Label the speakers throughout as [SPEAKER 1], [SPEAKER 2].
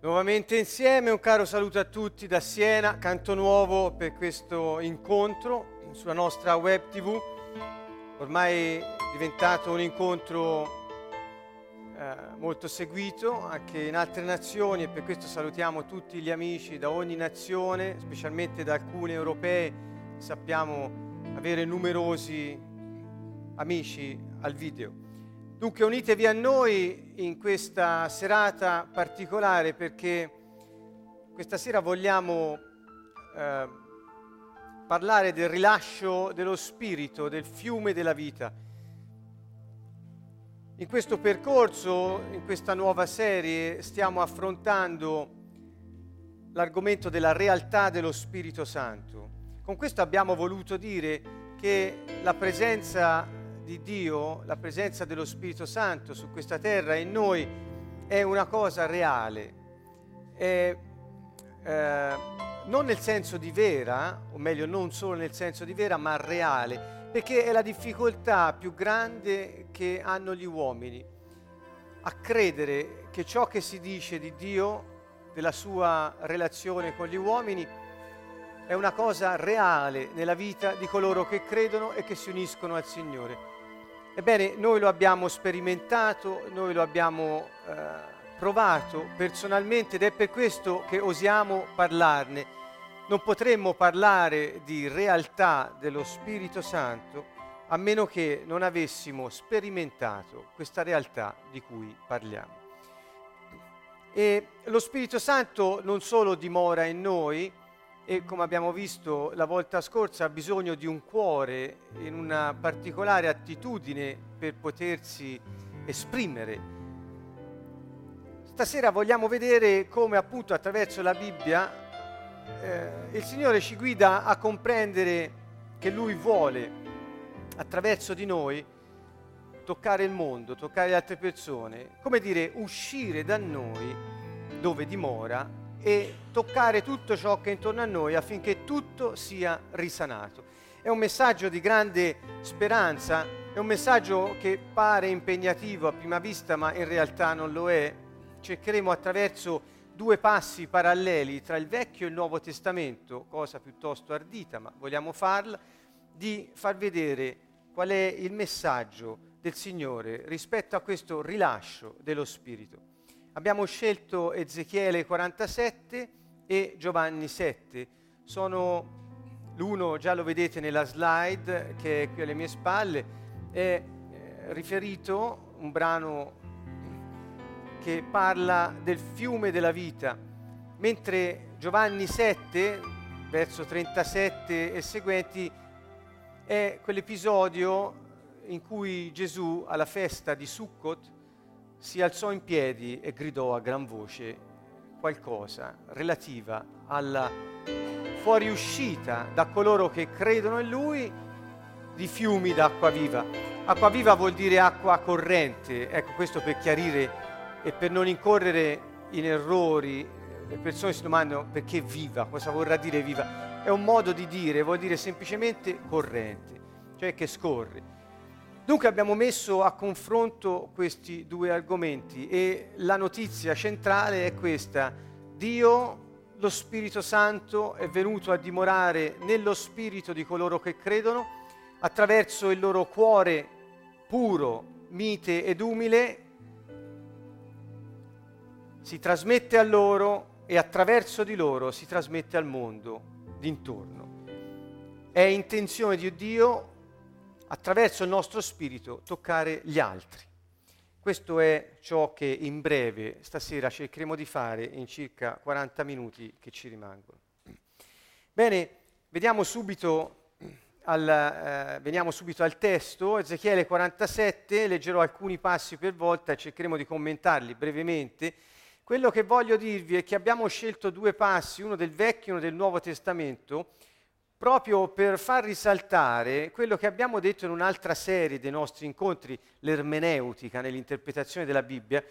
[SPEAKER 1] Nuovamente insieme un caro saluto a tutti da Siena, canto nuovo per questo incontro sulla nostra web tv, ormai diventato un incontro eh, molto seguito anche in altre nazioni e per questo salutiamo tutti gli amici da ogni nazione, specialmente da alcune europee, sappiamo avere numerosi amici al video. Dunque unitevi a noi in questa serata particolare perché questa sera vogliamo eh, parlare del rilascio dello spirito, del fiume della vita. In questo percorso, in questa nuova serie, stiamo affrontando l'argomento della realtà dello Spirito Santo. Con questo abbiamo voluto dire che la presenza di Dio, la presenza dello Spirito Santo su questa terra in noi è una cosa reale, è, eh, non nel senso di vera, o meglio non solo nel senso di vera, ma reale, perché è la difficoltà più grande che hanno gli uomini a credere che ciò che si dice di Dio, della sua relazione con gli uomini, è una cosa reale nella vita di coloro che credono e che si uniscono al Signore. Ebbene, noi lo abbiamo sperimentato, noi lo abbiamo eh, provato personalmente ed è per questo che osiamo parlarne. Non potremmo parlare di realtà dello Spirito Santo a meno che non avessimo sperimentato questa realtà di cui parliamo. E lo Spirito Santo non solo dimora in noi, e come abbiamo visto la volta scorsa ha bisogno di un cuore in una particolare attitudine per potersi esprimere. Stasera vogliamo vedere come appunto attraverso la Bibbia eh, il Signore ci guida a comprendere che Lui vuole attraverso di noi toccare il mondo, toccare le altre persone, come dire uscire da noi dove dimora e toccare tutto ciò che è intorno a noi affinché tutto sia risanato. È un messaggio di grande speranza, è un messaggio che pare impegnativo a prima vista ma in realtà non lo è. Cercheremo attraverso due passi paralleli tra il Vecchio e il Nuovo Testamento, cosa piuttosto ardita, ma vogliamo farla, di far vedere qual è il messaggio del Signore rispetto a questo rilascio dello Spirito. Abbiamo scelto Ezechiele 47 e Giovanni 7. Sono l'uno, già lo vedete nella slide che è qui alle mie spalle, è eh, riferito un brano che parla del fiume della vita, mentre Giovanni 7, verso 37 e seguenti, è quell'episodio in cui Gesù alla festa di Sukkot si alzò in piedi e gridò a gran voce qualcosa relativa alla fuoriuscita da coloro che credono in Lui di fiumi d'acqua viva. Acqua viva vuol dire acqua corrente, ecco questo per chiarire e per non incorrere in errori. Le persone si domandano perché viva, cosa vorrà dire viva. È un modo di dire, vuol dire semplicemente corrente, cioè che scorre. Dunque abbiamo messo a confronto questi due argomenti e la notizia centrale è questa. Dio, lo Spirito Santo, è venuto a dimorare nello spirito di coloro che credono attraverso il loro cuore puro, mite ed umile. Si trasmette a loro e attraverso di loro si trasmette al mondo d'intorno. È intenzione di Dio attraverso il nostro spirito toccare gli altri. Questo è ciò che in breve stasera cercheremo di fare in circa 40 minuti che ci rimangono. Bene, vediamo subito al, eh, veniamo subito al testo, Ezechiele 47, leggerò alcuni passi per volta e cercheremo di commentarli brevemente. Quello che voglio dirvi è che abbiamo scelto due passi, uno del Vecchio e uno del Nuovo Testamento, proprio per far risaltare quello che abbiamo detto in un'altra serie dei nostri incontri, l'ermeneutica nell'interpretazione della Bibbia,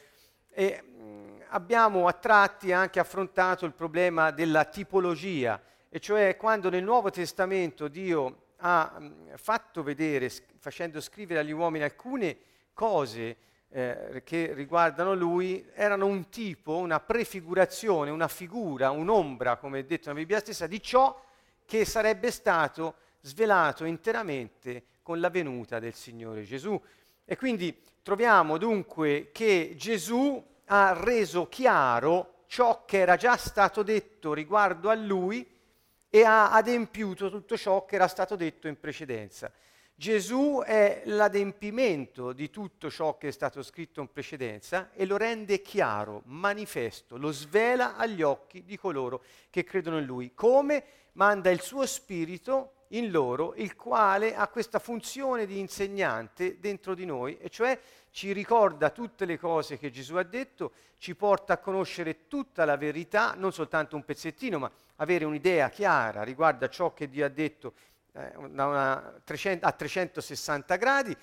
[SPEAKER 1] e mh, abbiamo a tratti anche affrontato il problema della tipologia, e cioè quando nel Nuovo Testamento Dio ha mh, fatto vedere, facendo scrivere agli uomini alcune cose eh, che riguardano lui erano un tipo, una prefigurazione, una figura, un'ombra, come detto nella Bibbia stessa, di ciò che sarebbe stato svelato interamente con la venuta del Signore Gesù. E quindi troviamo dunque che Gesù ha reso chiaro ciò che era già stato detto riguardo a lui e ha adempiuto tutto ciò che era stato detto in precedenza. Gesù è l'adempimento di tutto ciò che è stato scritto in precedenza e lo rende chiaro, manifesto, lo svela agli occhi di coloro che credono in Lui. Come manda il suo spirito in loro, il quale ha questa funzione di insegnante dentro di noi, e cioè ci ricorda tutte le cose che Gesù ha detto, ci porta a conoscere tutta la verità, non soltanto un pezzettino, ma avere un'idea chiara riguardo a ciò che Dio ha detto eh, una 300, a 360 gradi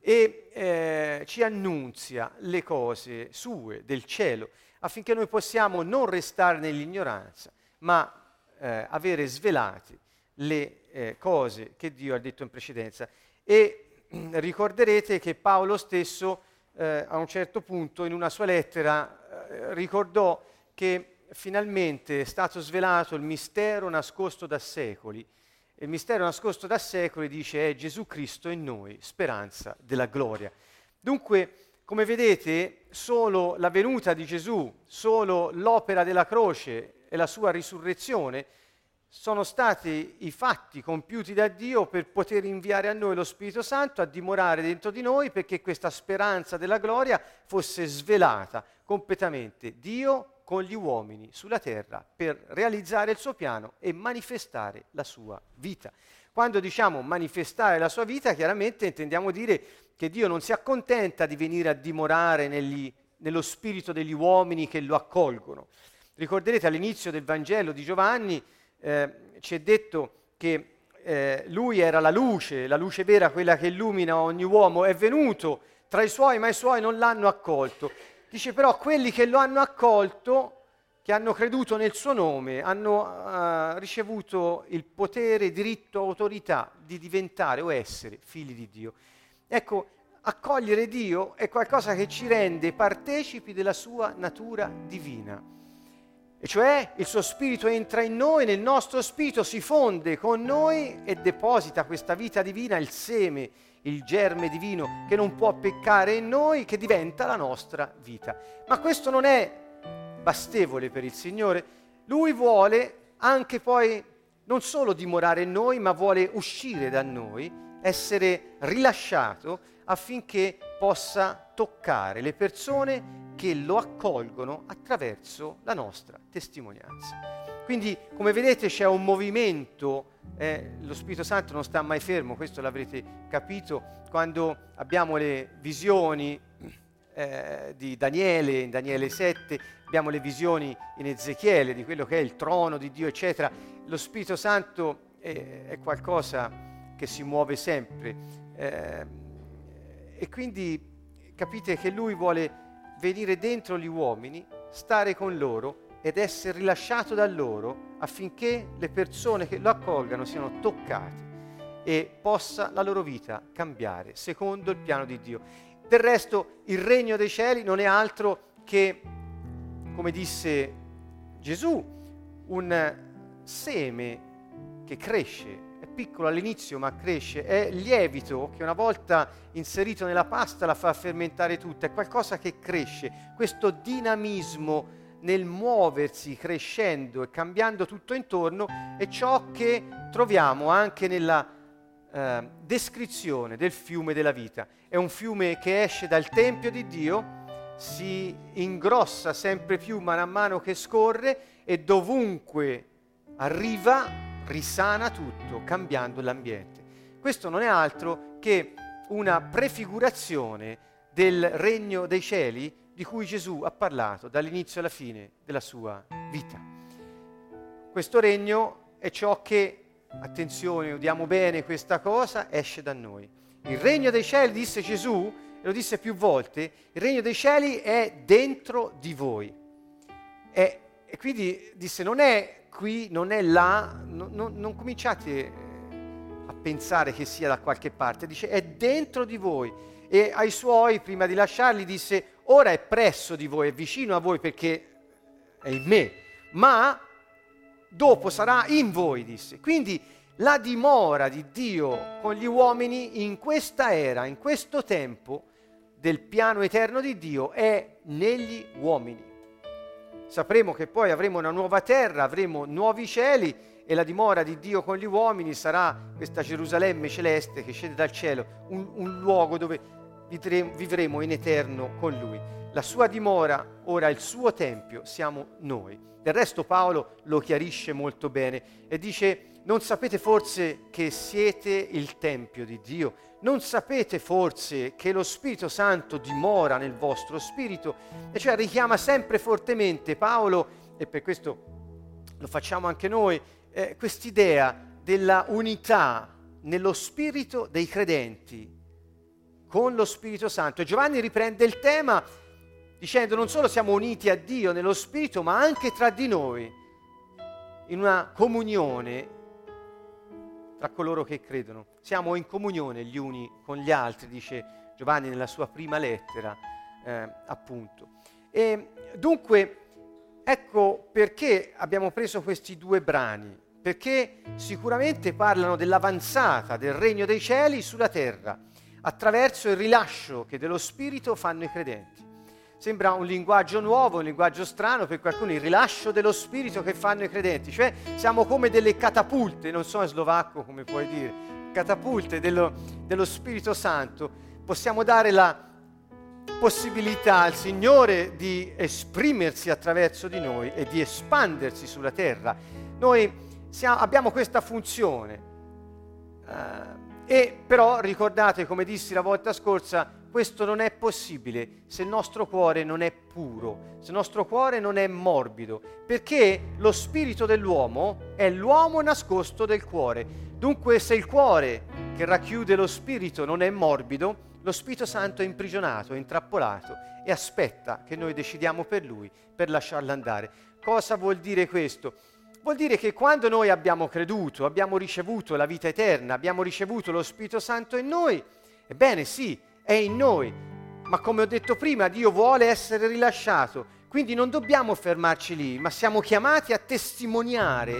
[SPEAKER 1] e eh, ci annunzia le cose sue del cielo affinché noi possiamo non restare nell'ignoranza, ma eh, avere svelati le eh, cose che Dio ha detto in precedenza. E ricorderete che Paolo stesso eh, a un certo punto in una sua lettera eh, ricordò che finalmente è stato svelato il mistero nascosto da secoli il mistero nascosto da secoli dice è Gesù Cristo in noi, speranza della gloria. Dunque, come vedete, solo la venuta di Gesù, solo l'opera della croce e la sua risurrezione sono stati i fatti compiuti da Dio per poter inviare a noi lo Spirito Santo a dimorare dentro di noi perché questa speranza della gloria fosse svelata completamente. Dio con gli uomini sulla terra per realizzare il suo piano e manifestare la sua vita. Quando diciamo manifestare la sua vita, chiaramente intendiamo dire che Dio non si accontenta di venire a dimorare negli, nello spirito degli uomini che lo accolgono. Ricorderete all'inizio del Vangelo di Giovanni eh, ci è detto che eh, lui era la luce, la luce vera, quella che illumina ogni uomo, è venuto tra i suoi, ma i suoi non l'hanno accolto. Dice però quelli che lo hanno accolto, che hanno creduto nel suo nome, hanno uh, ricevuto il potere, diritto, autorità di diventare o essere figli di Dio. Ecco, accogliere Dio è qualcosa che ci rende partecipi della sua natura divina. E cioè il suo spirito entra in noi, nel nostro spirito si fonde con noi e deposita questa vita divina, il seme il germe divino che non può peccare in noi, che diventa la nostra vita. Ma questo non è bastevole per il Signore, Lui vuole anche poi non solo dimorare in noi, ma vuole uscire da noi, essere rilasciato affinché possa toccare le persone che lo accolgono attraverso la nostra testimonianza. Quindi, come vedete, c'è un movimento eh, lo Spirito Santo non sta mai fermo, questo l'avrete capito quando abbiamo le visioni eh, di Daniele, in Daniele 7, abbiamo le visioni in Ezechiele di quello che è il trono di Dio, eccetera. Lo Spirito Santo è, è qualcosa che si muove sempre eh, e quindi capite che lui vuole venire dentro gli uomini, stare con loro ed essere rilasciato da loro affinché le persone che lo accolgano siano toccate e possa la loro vita cambiare secondo il piano di Dio. Del resto il regno dei cieli non è altro che, come disse Gesù, un seme che cresce, piccolo all'inizio ma cresce, è lievito che una volta inserito nella pasta la fa fermentare tutta, è qualcosa che cresce, questo dinamismo nel muoversi, crescendo e cambiando tutto intorno è ciò che troviamo anche nella eh, descrizione del fiume della vita. È un fiume che esce dal Tempio di Dio, si ingrossa sempre più mano a mano che scorre e dovunque arriva risana tutto, cambiando l'ambiente. Questo non è altro che una prefigurazione del regno dei cieli di cui Gesù ha parlato dall'inizio alla fine della sua vita. Questo regno è ciò che, attenzione, udiamo bene questa cosa, esce da noi. Il regno dei cieli, disse Gesù, e lo disse più volte, il regno dei cieli è dentro di voi. E, e quindi disse, non è qui, non è là, no, no, non cominciate a pensare che sia da qualche parte, dice è dentro di voi e ai suoi, prima di lasciarli, disse, ora è presso di voi, è vicino a voi perché è in me, ma dopo sarà in voi, disse. Quindi la dimora di Dio con gli uomini in questa era, in questo tempo del piano eterno di Dio è negli uomini. Sapremo che poi avremo una nuova terra, avremo nuovi cieli e la dimora di Dio con gli uomini sarà questa Gerusalemme celeste che scende dal cielo, un, un luogo dove vivremo in eterno con Lui. La sua dimora, ora il suo tempio, siamo noi. Del resto Paolo lo chiarisce molto bene e dice, non sapete forse che siete il tempio di Dio? Non sapete forse che lo Spirito Santo dimora nel vostro spirito? E cioè richiama sempre fortemente Paolo, e per questo lo facciamo anche noi, eh, quest'idea della unità nello spirito dei credenti con lo Spirito Santo. E Giovanni riprende il tema dicendo non solo siamo uniti a Dio nello Spirito, ma anche tra di noi, in una comunione tra coloro che credono. Siamo in comunione gli uni con gli altri, dice Giovanni nella sua prima lettera, eh, appunto. E dunque, ecco perché abbiamo preso questi due brani, perché sicuramente parlano dell'avanzata del regno dei cieli sulla terra, attraverso il rilascio che dello Spirito fanno i credenti. Sembra un linguaggio nuovo, un linguaggio strano per qualcuno, il rilascio dello spirito che fanno i credenti, cioè siamo come delle catapulte, non so in slovacco come puoi dire, catapulte dello, dello Spirito Santo, possiamo dare la possibilità al Signore di esprimersi attraverso di noi e di espandersi sulla terra. Noi siamo, abbiamo questa funzione. Uh, e però ricordate, come dissi la volta scorsa, questo non è possibile se il nostro cuore non è puro, se il nostro cuore non è morbido, perché lo spirito dell'uomo è l'uomo nascosto del cuore. Dunque se il cuore che racchiude lo spirito non è morbido, lo Spirito Santo è imprigionato, è intrappolato e aspetta che noi decidiamo per lui, per lasciarlo andare. Cosa vuol dire questo? Vuol dire che quando noi abbiamo creduto, abbiamo ricevuto la vita eterna, abbiamo ricevuto lo Spirito Santo in noi, ebbene sì, è in noi, ma come ho detto prima, Dio vuole essere rilasciato, quindi non dobbiamo fermarci lì, ma siamo chiamati a testimoniare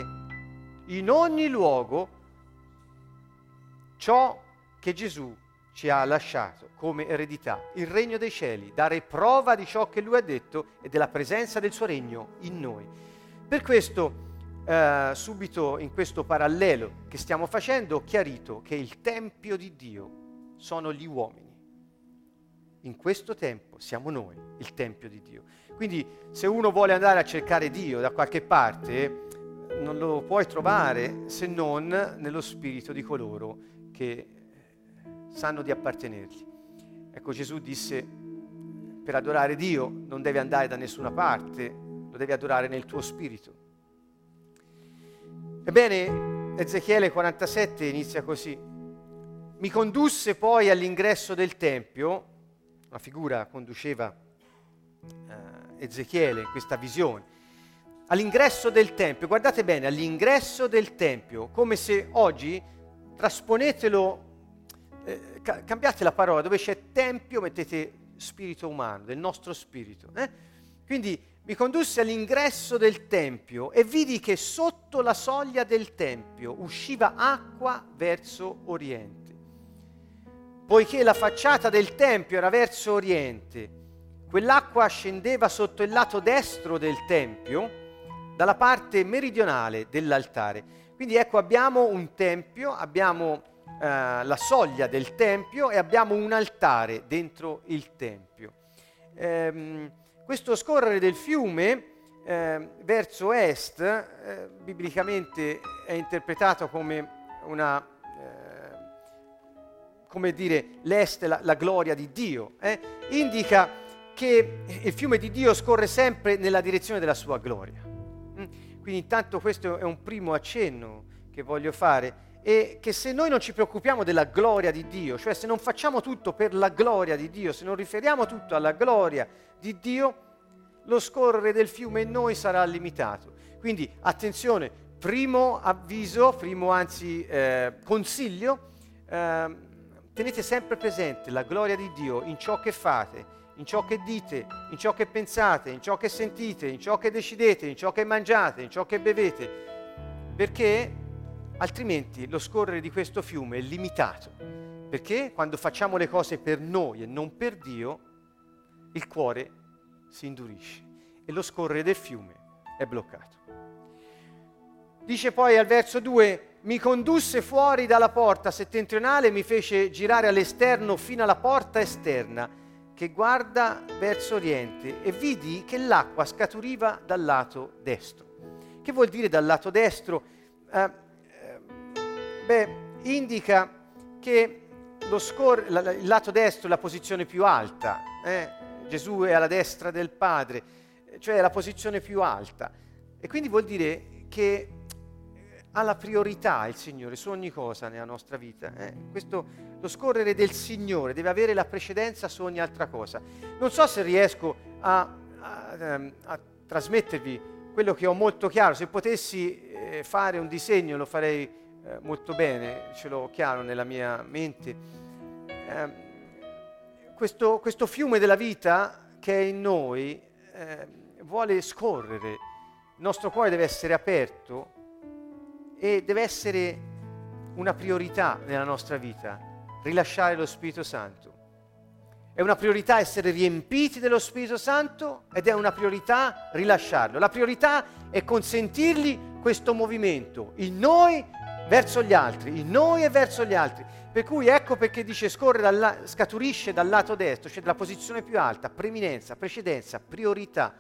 [SPEAKER 1] in ogni luogo ciò che Gesù ci ha lasciato come eredità, il regno dei cieli, dare prova di ciò che Lui ha detto e della presenza del suo regno in noi. Per questo, eh, subito in questo parallelo che stiamo facendo, ho chiarito che il Tempio di Dio sono gli uomini in questo tempo siamo noi, il Tempio di Dio. Quindi se uno vuole andare a cercare Dio da qualche parte, non lo puoi trovare se non nello spirito di coloro che sanno di appartenergli. Ecco Gesù disse, per adorare Dio non devi andare da nessuna parte, lo devi adorare nel tuo spirito. Ebbene, Ezechiele 47 inizia così. Mi condusse poi all'ingresso del Tempio, una figura conduceva eh, Ezechiele in questa visione. All'ingresso del Tempio, guardate bene, all'ingresso del Tempio, come se oggi trasponetelo, eh, ca- cambiate la parola, dove c'è Tempio mettete spirito umano, del nostro spirito. Eh? Quindi mi condusse all'ingresso del Tempio e vidi che sotto la soglia del Tempio usciva acqua verso oriente poiché la facciata del Tempio era verso oriente, quell'acqua scendeva sotto il lato destro del Tempio, dalla parte meridionale dell'altare. Quindi ecco abbiamo un Tempio, abbiamo eh, la soglia del Tempio e abbiamo un altare dentro il Tempio. Ehm, questo scorrere del fiume eh, verso est, eh, biblicamente è interpretato come una come dire, l'est, la, la gloria di Dio, eh? indica che il fiume di Dio scorre sempre nella direzione della sua gloria. Mm? Quindi intanto questo è un primo accenno che voglio fare e che se noi non ci preoccupiamo della gloria di Dio, cioè se non facciamo tutto per la gloria di Dio, se non riferiamo tutto alla gloria di Dio, lo scorrere del fiume in noi sarà limitato. Quindi attenzione, primo avviso, primo anzi eh, consiglio, eh, tenete sempre presente la gloria di Dio in ciò che fate, in ciò che dite, in ciò che pensate, in ciò che sentite, in ciò che decidete, in ciò che mangiate, in ciò che bevete, perché altrimenti lo scorrere di questo fiume è limitato. Perché quando facciamo le cose per noi e non per Dio, il cuore si indurisce e lo scorrere del fiume è bloccato. Dice poi al verso 2, mi condusse fuori dalla porta settentrionale e mi fece girare all'esterno fino alla porta esterna che guarda verso oriente e vidi che l'acqua scaturiva dal lato destro. Che vuol dire dal lato destro? Eh, eh, beh, indica che lo scor- la, il lato destro è la posizione più alta. Eh? Gesù è alla destra del Padre, cioè è la posizione più alta. E quindi vuol dire che ha la priorità il Signore su ogni cosa nella nostra vita. Eh? Questo, lo scorrere del Signore deve avere la precedenza su ogni altra cosa. Non so se riesco a, a, ehm, a trasmettervi quello che ho molto chiaro. Se potessi eh, fare un disegno lo farei eh, molto bene, ce l'ho chiaro nella mia mente. Ehm, questo, questo, fiume della vita che è in noi ehm, vuole scorrere. Il nostro cuore deve essere aperto e deve essere una priorità nella nostra vita, rilasciare lo Spirito Santo. È una priorità essere riempiti dello Spirito Santo ed è una priorità rilasciarlo. La priorità è consentirgli questo movimento, in noi verso gli altri, in noi e verso gli altri. Per cui ecco perché dice scorre dalla, scaturisce dal lato destro, cioè dalla posizione più alta, preminenza, precedenza, priorità.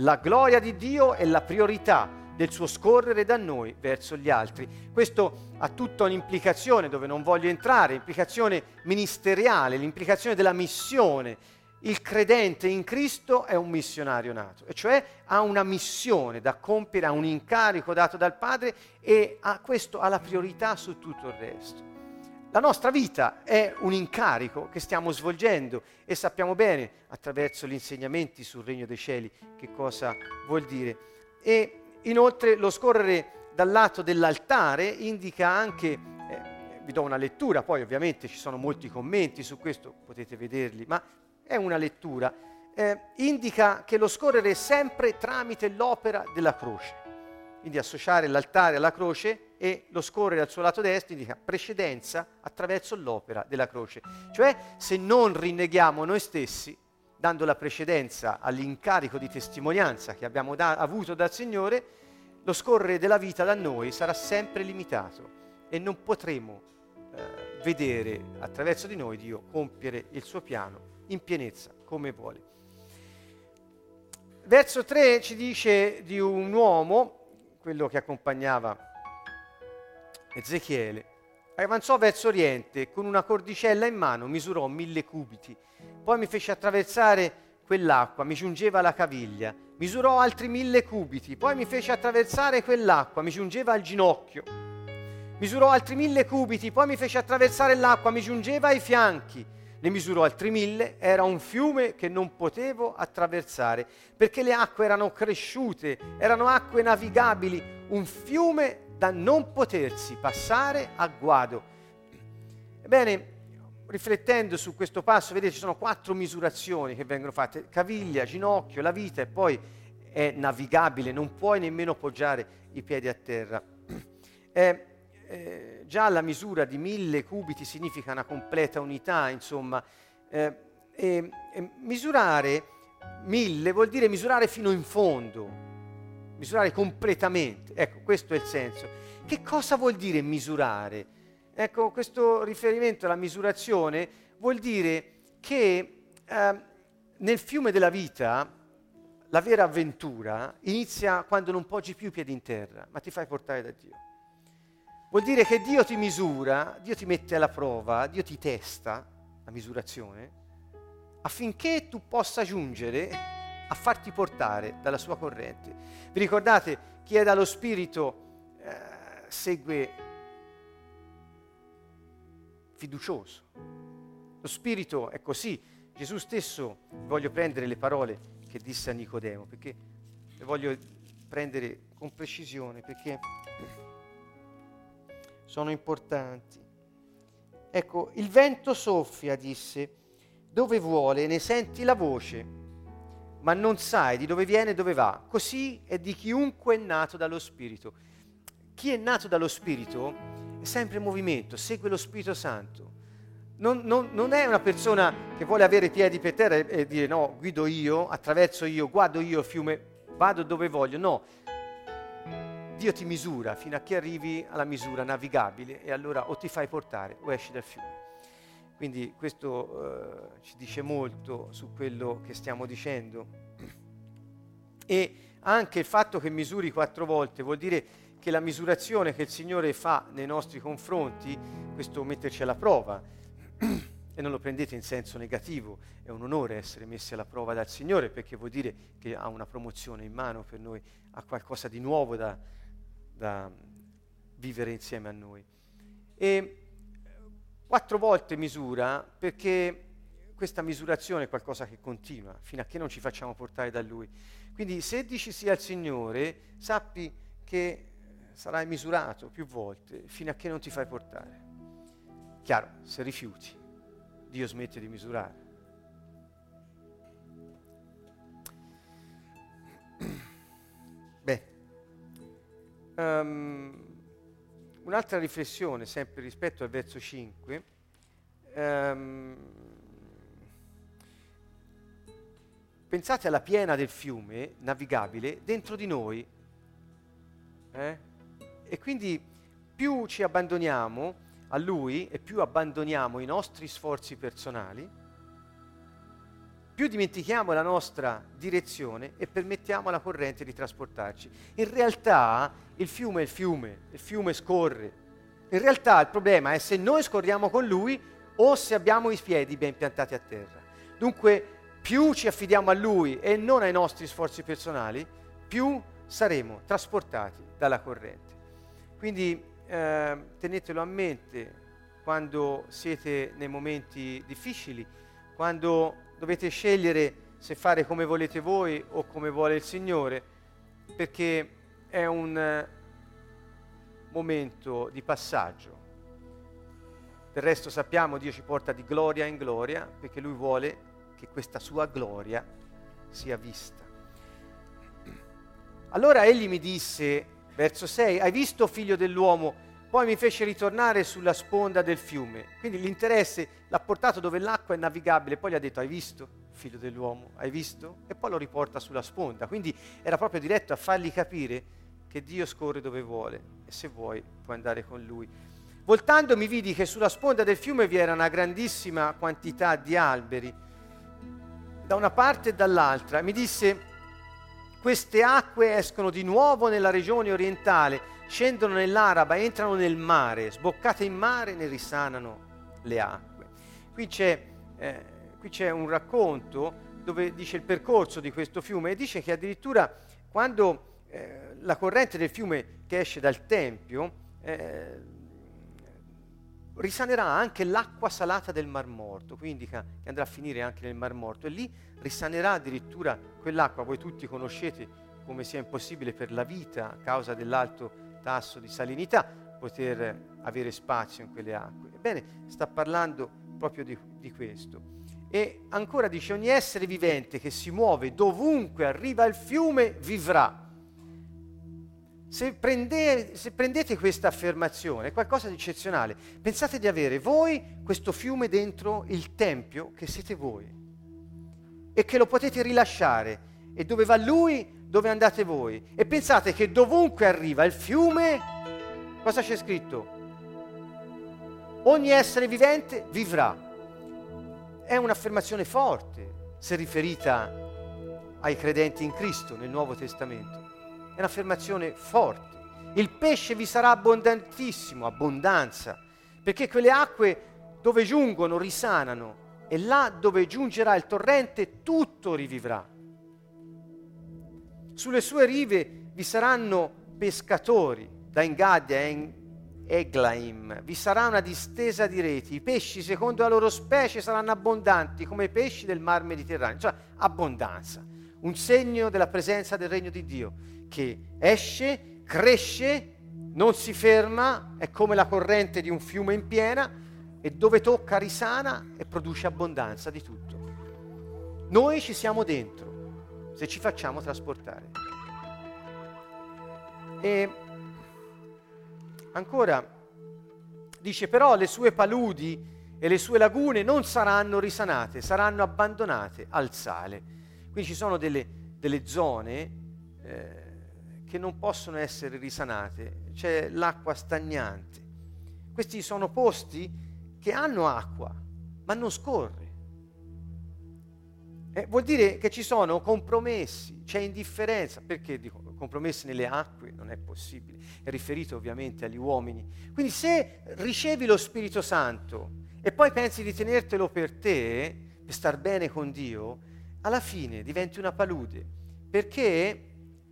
[SPEAKER 1] La gloria di Dio è la priorità del suo scorrere da noi verso gli altri. Questo ha tutta un'implicazione dove non voglio entrare, implicazione ministeriale, l'implicazione della missione. Il credente in Cristo è un missionario nato, e cioè ha una missione da compiere, ha un incarico dato dal Padre e ha, questo ha la priorità su tutto il resto. La nostra vita è un incarico che stiamo svolgendo e sappiamo bene attraverso gli insegnamenti sul Regno dei Cieli che cosa vuol dire. E Inoltre lo scorrere dal lato dell'altare indica anche, eh, vi do una lettura, poi ovviamente ci sono molti commenti su questo, potete vederli, ma è una lettura, eh, indica che lo scorrere è sempre tramite l'opera della croce. Quindi associare l'altare alla croce e lo scorrere al suo lato destro indica precedenza attraverso l'opera della croce. Cioè se non rinneghiamo noi stessi, dando la precedenza all'incarico di testimonianza che abbiamo da- avuto dal Signore, lo scorrere della vita da noi sarà sempre limitato e non potremo eh, vedere attraverso di noi Dio compiere il suo piano in pienezza come vuole. Verso 3 ci dice di un uomo, quello che accompagnava Ezechiele, avanzò verso oriente e con una cordicella in mano misurò mille cubiti, poi mi fece attraversare quell'acqua, mi giungeva alla caviglia, misurò altri mille cubiti, poi mi fece attraversare quell'acqua, mi giungeva al ginocchio, misurò altri mille cubiti, poi mi fece attraversare l'acqua, mi giungeva ai fianchi, ne misurò altri mille, era un fiume che non potevo attraversare, perché le acque erano cresciute, erano acque navigabili, un fiume da non potersi passare a guado. Ebbene, riflettendo su questo passo, vedete ci sono quattro misurazioni che vengono fatte, caviglia, ginocchio, la vita e poi è navigabile, non puoi nemmeno poggiare i piedi a terra. Eh, eh, già la misura di mille cubiti significa una completa unità, insomma, eh, e, e misurare mille vuol dire misurare fino in fondo, misurare completamente. Ecco, questo è il senso. Che cosa vuol dire misurare? Ecco, questo riferimento alla misurazione vuol dire che eh, nel fiume della vita la vera avventura inizia quando non poggi più i piedi in terra, ma ti fai portare da Dio. Vuol dire che Dio ti misura, Dio ti mette alla prova, Dio ti testa la misurazione, affinché tu possa giungere a farti portare dalla sua corrente. Vi ricordate, chi è dallo Spirito eh, segue fiducioso. Lo spirito è così. Gesù stesso, voglio prendere le parole che disse a Nicodemo, perché le voglio prendere con precisione, perché sono importanti. Ecco, il vento soffia, disse, dove vuole, ne senti la voce, ma non sai di dove viene e dove va. Così è di chiunque è nato dallo Spirito. Chi è nato dallo Spirito è sempre in movimento, segue lo Spirito Santo. Non, non, non, è una persona che vuole avere i piedi per terra e, dire no, guido io, attraverso io, guardo io il fiume, vado dove voglio. No, Dio ti misura fino a che arrivi alla misura navigabile e allora o ti fai portare o esci dal fiume. Quindi questo eh, ci dice molto su quello che stiamo dicendo. E anche il fatto che misuri quattro volte vuol dire che la misurazione che il Signore fa nei nostri confronti, questo metterci alla prova, e non lo prendete in senso negativo, è un onore essere messi alla prova dal Signore perché vuol dire che ha una promozione in mano per noi, ha qualcosa di nuovo da, da vivere insieme a noi. E quattro volte misura perché questa misurazione è qualcosa che continua fino a che non ci facciamo portare da Lui. Quindi se dici sì al Signore, sappi che sarai misurato più volte fino a che non ti fai portare. Chiaro, se rifiuti, Dio smette di misurare. Beh, Um, un'altra riflessione, sempre rispetto al verso 5, um, ehm, pensate alla piena del fiume navigabile dentro di noi. Eh? E quindi più ci abbandoniamo a Lui e più abbandoniamo i nostri sforzi personali, più dimentichiamo la nostra direzione e permettiamo alla corrente di trasportarci. In realtà il fiume è il fiume, il fiume scorre. In realtà il problema è se noi scorriamo con lui o se abbiamo i piedi ben piantati a terra. Dunque più ci affidiamo a lui e non ai nostri sforzi personali, più saremo trasportati dalla corrente. Quindi eh, tenetelo a mente quando siete nei momenti difficili, quando dovete scegliere se fare come volete voi o come vuole il Signore, perché è un eh, momento di passaggio. Del resto sappiamo Dio ci porta di gloria in gloria perché Lui vuole che questa sua gloria sia vista. Allora egli mi disse, verso 6, hai visto figlio dell'uomo? Poi mi fece ritornare sulla sponda del fiume. Quindi l'interesse l'ha portato dove l'acqua è navigabile. Poi gli ha detto, hai visto, figlio dell'uomo? Hai visto? E poi lo riporta sulla sponda. Quindi era proprio diretto a fargli capire che Dio scorre dove vuole e se vuoi puoi andare con lui. Voltando mi vidi che sulla sponda del fiume vi era una grandissima quantità di alberi, da una parte e dall'altra. Mi disse, queste acque escono di nuovo nella regione orientale scendono nell'Araba, entrano nel mare, sboccate in mare ne risanano le acque. Qui c'è, eh, qui c'è un racconto dove dice il percorso di questo fiume e dice che addirittura quando eh, la corrente del fiume che esce dal Tempio eh, risanerà anche l'acqua salata del Mar Morto, quindi indica che andrà a finire anche nel Mar Morto e lì risanerà addirittura quell'acqua, voi tutti conoscete come sia impossibile per la vita a causa dell'alto tasso di salinità, poter avere spazio in quelle acque. Ebbene, sta parlando proprio di, di questo. E ancora dice, ogni essere vivente che si muove dovunque arriva il fiume vivrà. Se, prende, se, prendete questa affermazione, è qualcosa di eccezionale. Pensate di avere voi questo fiume dentro il tempio che siete voi e che lo potete rilasciare e dove va lui dove andate voi. E pensate che dovunque arriva il fiume, cosa c'è scritto? Ogni essere vivente vivrà. È un'affermazione forte se riferita ai credenti in Cristo nel Nuovo Testamento. È un'affermazione forte. Il pesce vi sarà abbondantissimo, abbondanza, perché quelle acque dove giungono risanano e là dove giungerà il torrente tutto rivivrà. Sulle sue rive vi saranno pescatori, da Ingadia e Eglaim. Vi sarà una distesa di reti. I pesci, secondo la loro specie, saranno abbondanti come i pesci del mar Mediterraneo. Cioè, abbondanza. Un segno della presenza del regno di Dio che esce, cresce, non si ferma, è come la corrente di un fiume in piena e dove tocca risana e produce abbondanza di tutto. Noi ci siamo dentro se ci facciamo trasportare. E ancora dice però le sue paludi e le sue lagune non saranno risanate, saranno abbandonate al sale. Quindi ci sono delle, delle zone eh, che non possono essere risanate, c'è l'acqua stagnante. Questi sono posti che hanno acqua, ma non scorre. Eh, vuol dire che ci sono compromessi, c'è indifferenza. Perché dico compromessi nelle acque? Non è possibile. È riferito ovviamente agli uomini. Quindi se ricevi lo Spirito Santo e poi pensi di tenertelo per te, per star bene con Dio, alla fine diventi una palude, perché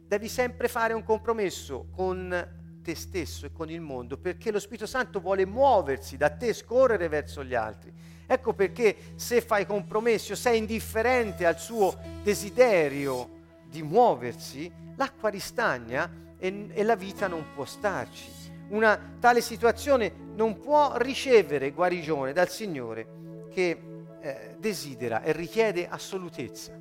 [SPEAKER 1] devi sempre fare un compromesso con te stesso e con il mondo, perché lo Spirito Santo vuole muoversi da te, scorrere verso gli altri. Ecco perché se fai compromessi o sei indifferente al suo desiderio di muoversi, l'acqua ristagna e, e la vita non può starci una tale situazione non può ricevere guarigione dal Signore che eh, desidera e richiede assolutezza.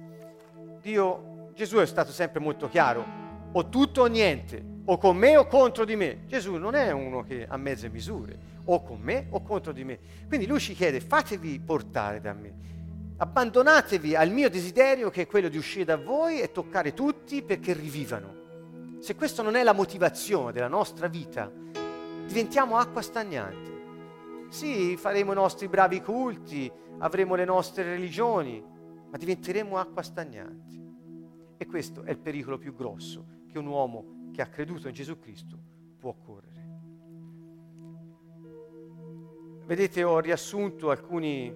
[SPEAKER 1] Dio, Gesù è stato sempre molto chiaro, o tutto o niente, o con me o contro di me. Gesù non è uno che ha mezze misure, o con me o contro di me. Quindi lui ci chiede, fatevi portare da me, abbandonatevi al mio desiderio che è quello di uscire da voi e toccare tutti perché rivivano. Se questa non è la motivazione della nostra vita, diventiamo acqua stagnante. Sì, faremo i nostri bravi culti, avremo le nostre religioni, ma diventeremo acqua stagnante. E questo è il pericolo più grosso che un uomo che ha creduto in Gesù Cristo può correre. Vedete, ho riassunto alcuni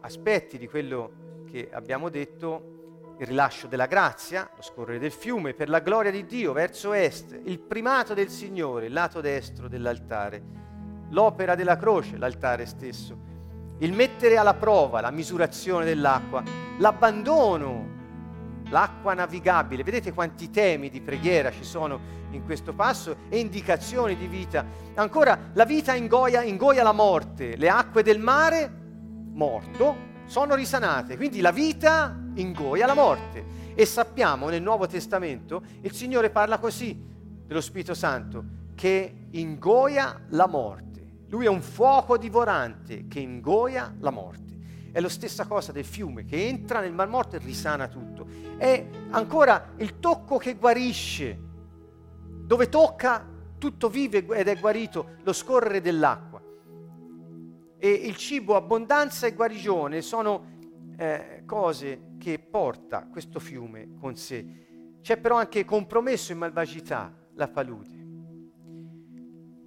[SPEAKER 1] aspetti di quello che abbiamo detto il rilascio della grazia, lo scorrere del fiume, per la gloria di Dio verso est, il primato del Signore, il lato destro dell'altare, l'opera della croce, l'altare stesso, il mettere alla prova la misurazione dell'acqua, l'abbandono, l'acqua navigabile. Vedete quanti temi di preghiera ci sono in questo passo e indicazioni di vita. Ancora, la vita ingoia, ingoia la morte, le acque del mare, morto, sono risanate, quindi la vita ingoia la morte. E sappiamo nel Nuovo Testamento il Signore parla così dello Spirito Santo, che ingoia la morte. Lui è un fuoco divorante che ingoia la morte. È la stessa cosa del fiume che entra nel Mar Morto e risana tutto. È ancora il tocco che guarisce, dove tocca tutto vive ed è guarito, lo scorrere dell'acqua. E il cibo, abbondanza e guarigione sono eh, cose che porta questo fiume con sé. C'è però anche compromesso in malvagità la palude.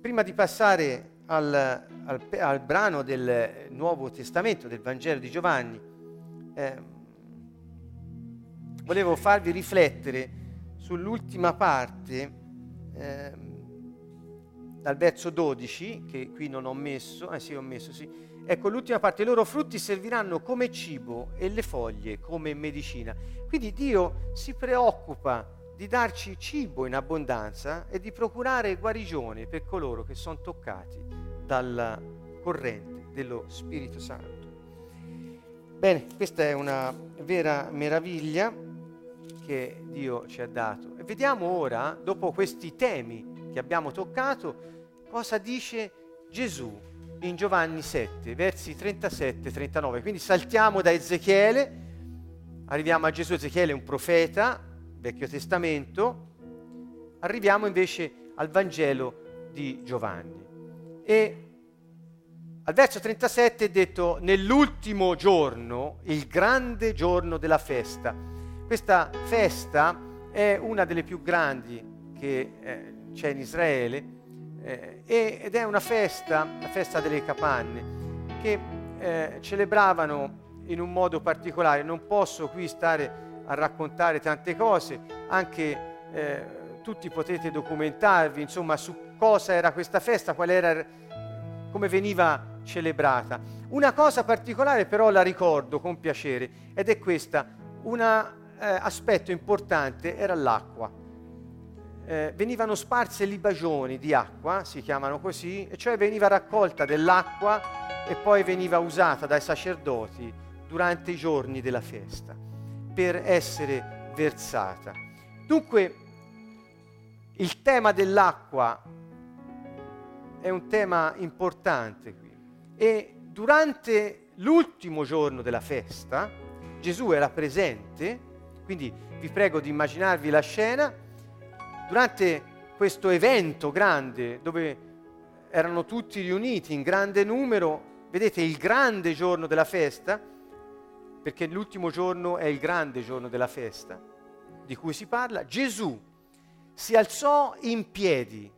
[SPEAKER 1] Prima di passare al, al, al brano del Nuovo Testamento, del Vangelo di Giovanni, eh, volevo farvi riflettere sull'ultima parte, eh, dal verso 12, che qui non ho messo, eh sì ho messo, sì, Ecco, l'ultima parte, i loro frutti serviranno come cibo e le foglie come medicina. Quindi Dio si preoccupa di darci cibo in abbondanza e di procurare guarigione per coloro che sono toccati dalla corrente dello Spirito Santo. Bene, questa è una vera meraviglia che Dio ci ha dato. E vediamo ora, dopo questi temi che abbiamo toccato, cosa dice Gesù in Giovanni 7, versi 37-39. Quindi saltiamo da Ezechiele, arriviamo a Gesù, Ezechiele è un profeta, Vecchio Testamento, arriviamo invece al Vangelo di Giovanni. E al verso 37 è detto nell'ultimo giorno, il grande giorno della festa. Questa festa è una delle più grandi che eh, c'è in Israele eh, ed è una festa, la festa delle capanne, che eh, celebravano in un modo particolare. Non posso qui stare a raccontare tante cose, anche eh, tutti potete documentarvi insomma su cosa era questa festa, qual era, come veniva celebrata. Una cosa particolare però la ricordo con piacere ed è questa, un eh, aspetto importante era l'acqua eh, venivano sparse libagioni di acqua, si chiamano così, e cioè veniva raccolta dell'acqua e poi veniva usata dai sacerdoti durante i giorni della festa per essere versata. Dunque il tema dell'acqua è un tema importante qui e durante l'ultimo giorno della festa Gesù era presente, quindi vi prego di immaginarvi la scena, durante questo evento grande dove erano tutti riuniti in grande numero, vedete il grande giorno della festa, perché l'ultimo giorno è il grande giorno della festa di cui si parla, Gesù si alzò in piedi,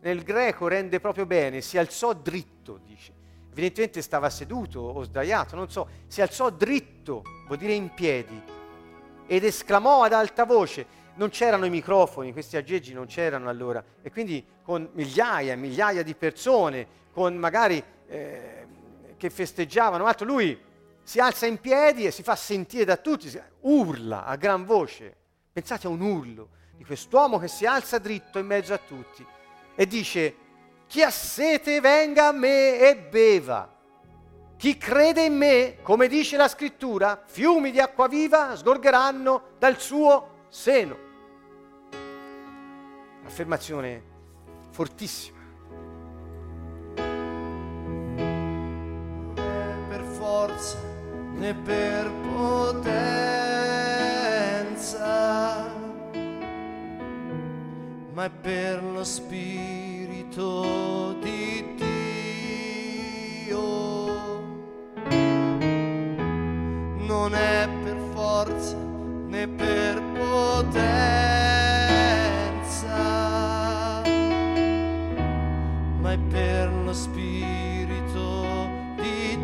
[SPEAKER 1] nel greco rende proprio bene, si alzò dritto, dice. Evidentemente stava seduto o sdraiato, non so, si alzò dritto, vuol dire in piedi, ed esclamò ad alta voce, non c'erano i microfoni, questi aggeggi non c'erano allora, e quindi con migliaia e migliaia di persone, con magari eh, che festeggiavano, altro, lui si alza in piedi e si fa sentire da tutti, urla a gran voce. Pensate a un urlo di quest'uomo che si alza dritto in mezzo a tutti e dice, chi ha sete venga a me e beva. Chi crede in me, come dice la scrittura, fiumi di acqua viva sgorgeranno dal suo seno. Affermazione fortissima.
[SPEAKER 2] Né per forza né per potenza, ma è per lo spirito di Dio. Non è per forza né per potenza, ma è per lo spirito di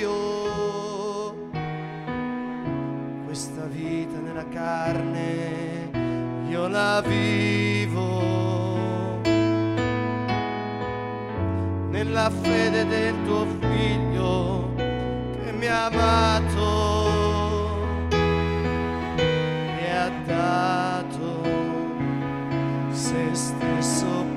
[SPEAKER 2] Dio. Questa vita nella carne io la vivo nella fede del tuo figlio mi ha amato e ha dato se stesso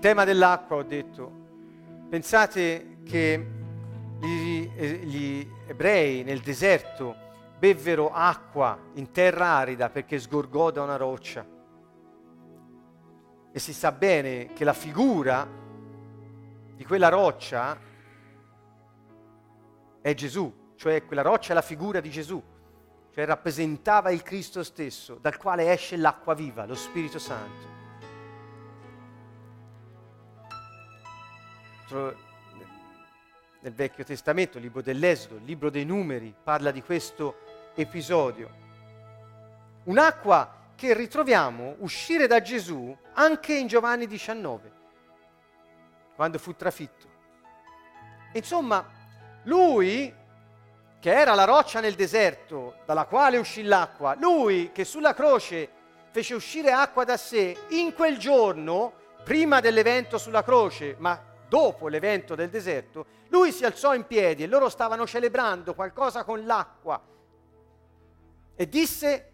[SPEAKER 1] tema dell'acqua, ho detto, pensate che gli, gli ebrei nel deserto bevvero acqua in terra arida perché sgorgò da una roccia. E si sa bene che la figura di quella roccia è Gesù, cioè quella roccia è la figura di Gesù, cioè rappresentava il Cristo stesso, dal quale esce l'acqua viva, lo Spirito Santo. Tro- nel Vecchio Testamento, il libro dell'Esodo, il libro dei numeri, parla di questo episodio. Un'acqua che ritroviamo uscire da Gesù anche in Giovanni 19, quando fu trafitto. Insomma, lui, che era la roccia nel deserto dalla quale uscì l'acqua, lui che sulla croce fece uscire acqua da sé, in quel giorno, prima dell'evento sulla croce, ma dopo l'evento del deserto, lui si alzò in piedi e loro stavano celebrando qualcosa con l'acqua. E disse,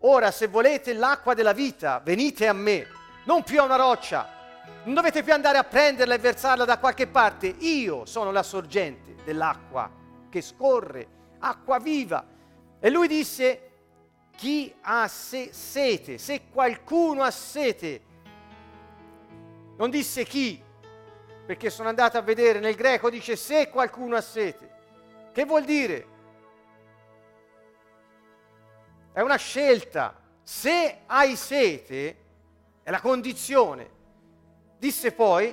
[SPEAKER 1] ora se volete l'acqua della vita, venite a me, non più a una roccia, non dovete più andare a prenderla e versarla da qualche parte, io sono la sorgente dell'acqua che scorre, acqua viva. E lui disse, chi ha se- sete, se qualcuno ha sete, non disse chi, perché sono andato a vedere nel greco dice se qualcuno ha sete. Che vuol dire? È una scelta. Se hai sete, è la condizione. Disse poi,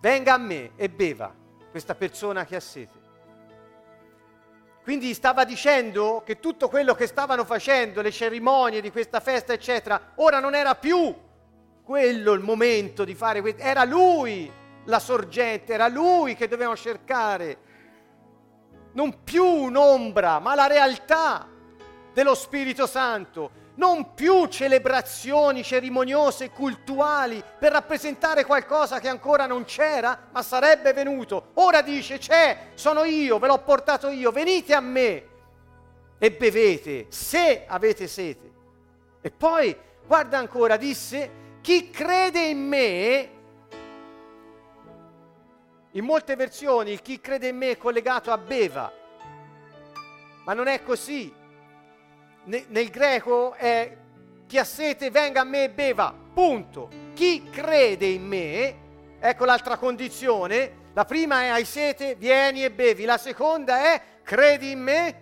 [SPEAKER 1] venga a me e beva questa persona che ha sete. Quindi stava dicendo che tutto quello che stavano facendo, le cerimonie di questa festa, eccetera, ora non era più quello il momento di fare questo, era lui la sorgente, era lui che dovevamo cercare, non più un'ombra, ma la realtà dello Spirito Santo non più celebrazioni cerimoniose, cultuali, per rappresentare qualcosa che ancora non c'era, ma sarebbe venuto. Ora dice, c'è, sono io, ve l'ho portato io, venite a me e bevete, se avete sete. E poi, guarda ancora, disse, chi crede in me, in molte versioni chi crede in me è collegato a beva, ma non è così. Nel greco è chi ha sete venga a me e beva, punto. Chi crede in me, ecco l'altra condizione, la prima è hai sete, vieni e bevi, la seconda è credi in me.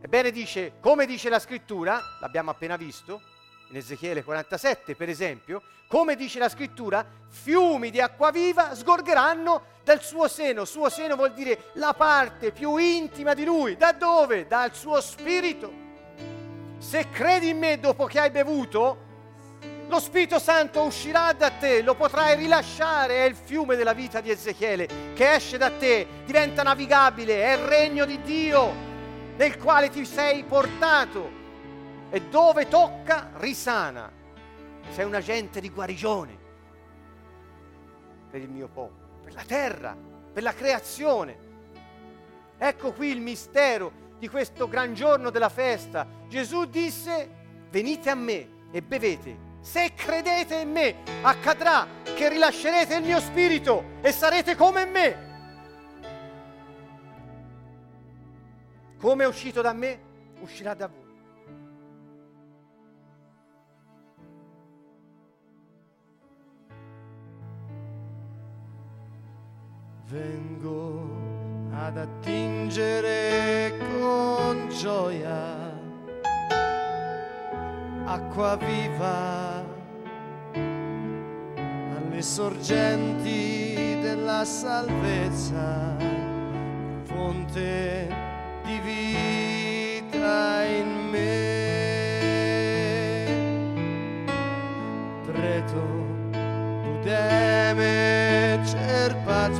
[SPEAKER 1] Ebbene dice, come dice la scrittura, l'abbiamo appena visto, in Ezechiele 47 per esempio, come dice la scrittura, fiumi di acqua viva sgorgeranno dal suo seno. Suo seno vuol dire la parte più intima di lui. Da dove? Dal suo spirito. Se credi in me dopo che hai bevuto, lo Spirito Santo uscirà da te, lo potrai rilasciare, è il fiume della vita di Ezechiele che esce da te, diventa navigabile, è il regno di Dio nel quale ti sei portato e dove tocca risana. Sei un agente di guarigione per il mio popolo, per la terra, per la creazione. Ecco qui il mistero di questo gran giorno della festa, Gesù disse, venite a me e bevete. Se credete in me, accadrà che rilascerete il mio spirito e sarete come me. Come è uscito da me, uscirà da voi.
[SPEAKER 2] Vengo ad attingere con gioia acqua viva alle sorgenti della salvezza, fonte di vita in me. Preto budeme cerpat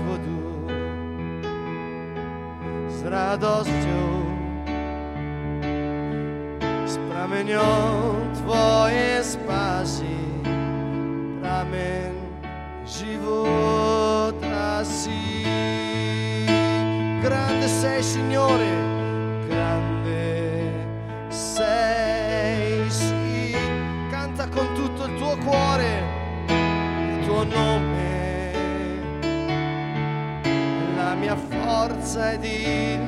[SPEAKER 2] radosťou sprameňom Tvoje spásy prameň života si grande sei Signore grande sei sì. Canta con tutto il tuo cuore il tuo nome. Mia forza ed il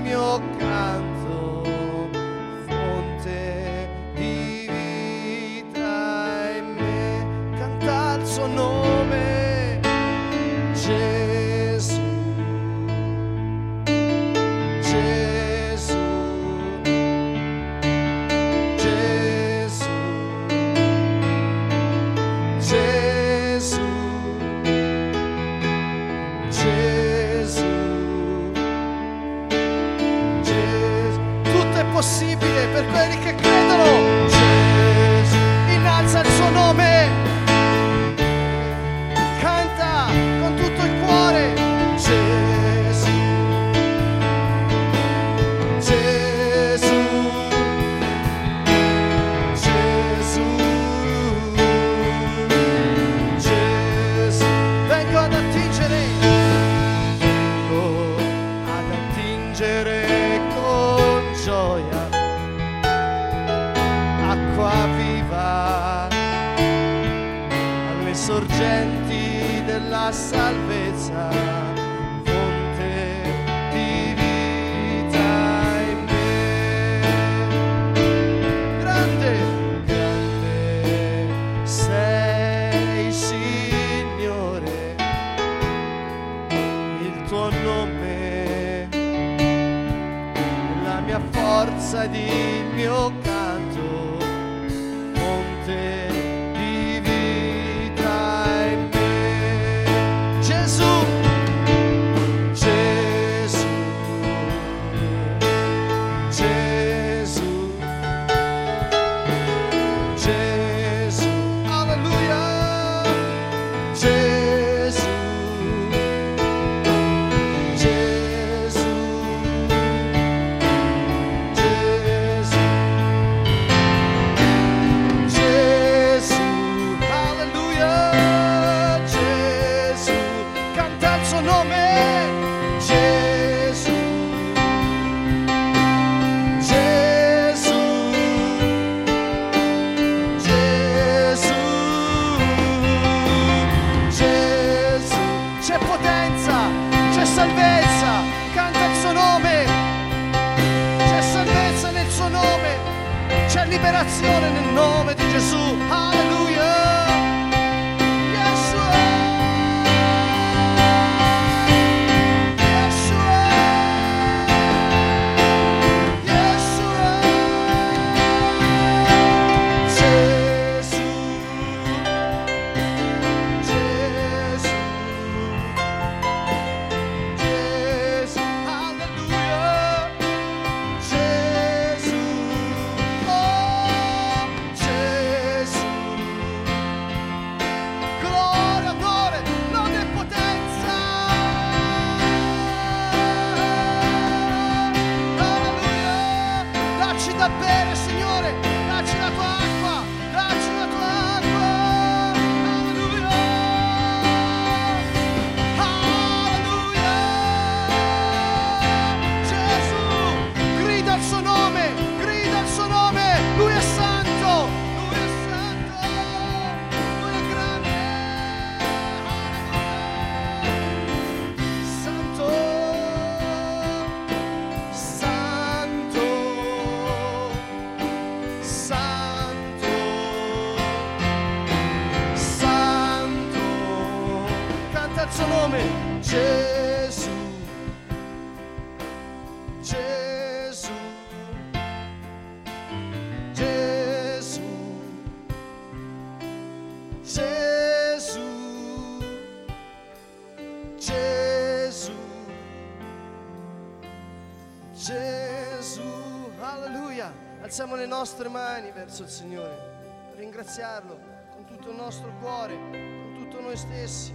[SPEAKER 2] nostre mani verso il Signore. Ringraziarlo con tutto il nostro cuore, con tutto noi stessi.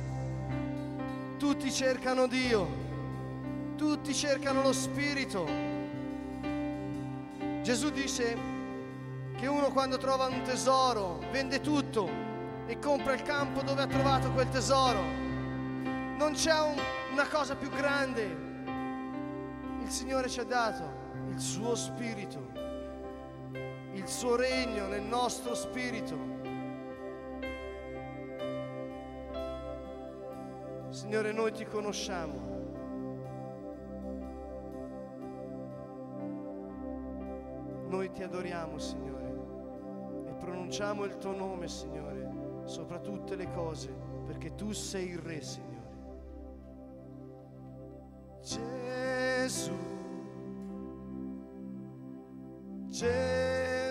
[SPEAKER 2] Tutti cercano Dio, tutti cercano lo Spirito. Gesù dice che uno quando trova un tesoro vende tutto e compra il campo dove ha trovato quel tesoro. Non c'è un- una cosa più grande. Il Signore ci ha dato il suo Spirito, il suo regno nel nostro spirito. Signore, noi ti conosciamo. Noi ti adoriamo, Signore, e pronunciamo il tuo nome, Signore, sopra tutte le cose, perché tu sei il Re, Signore. Gesù, Gesù,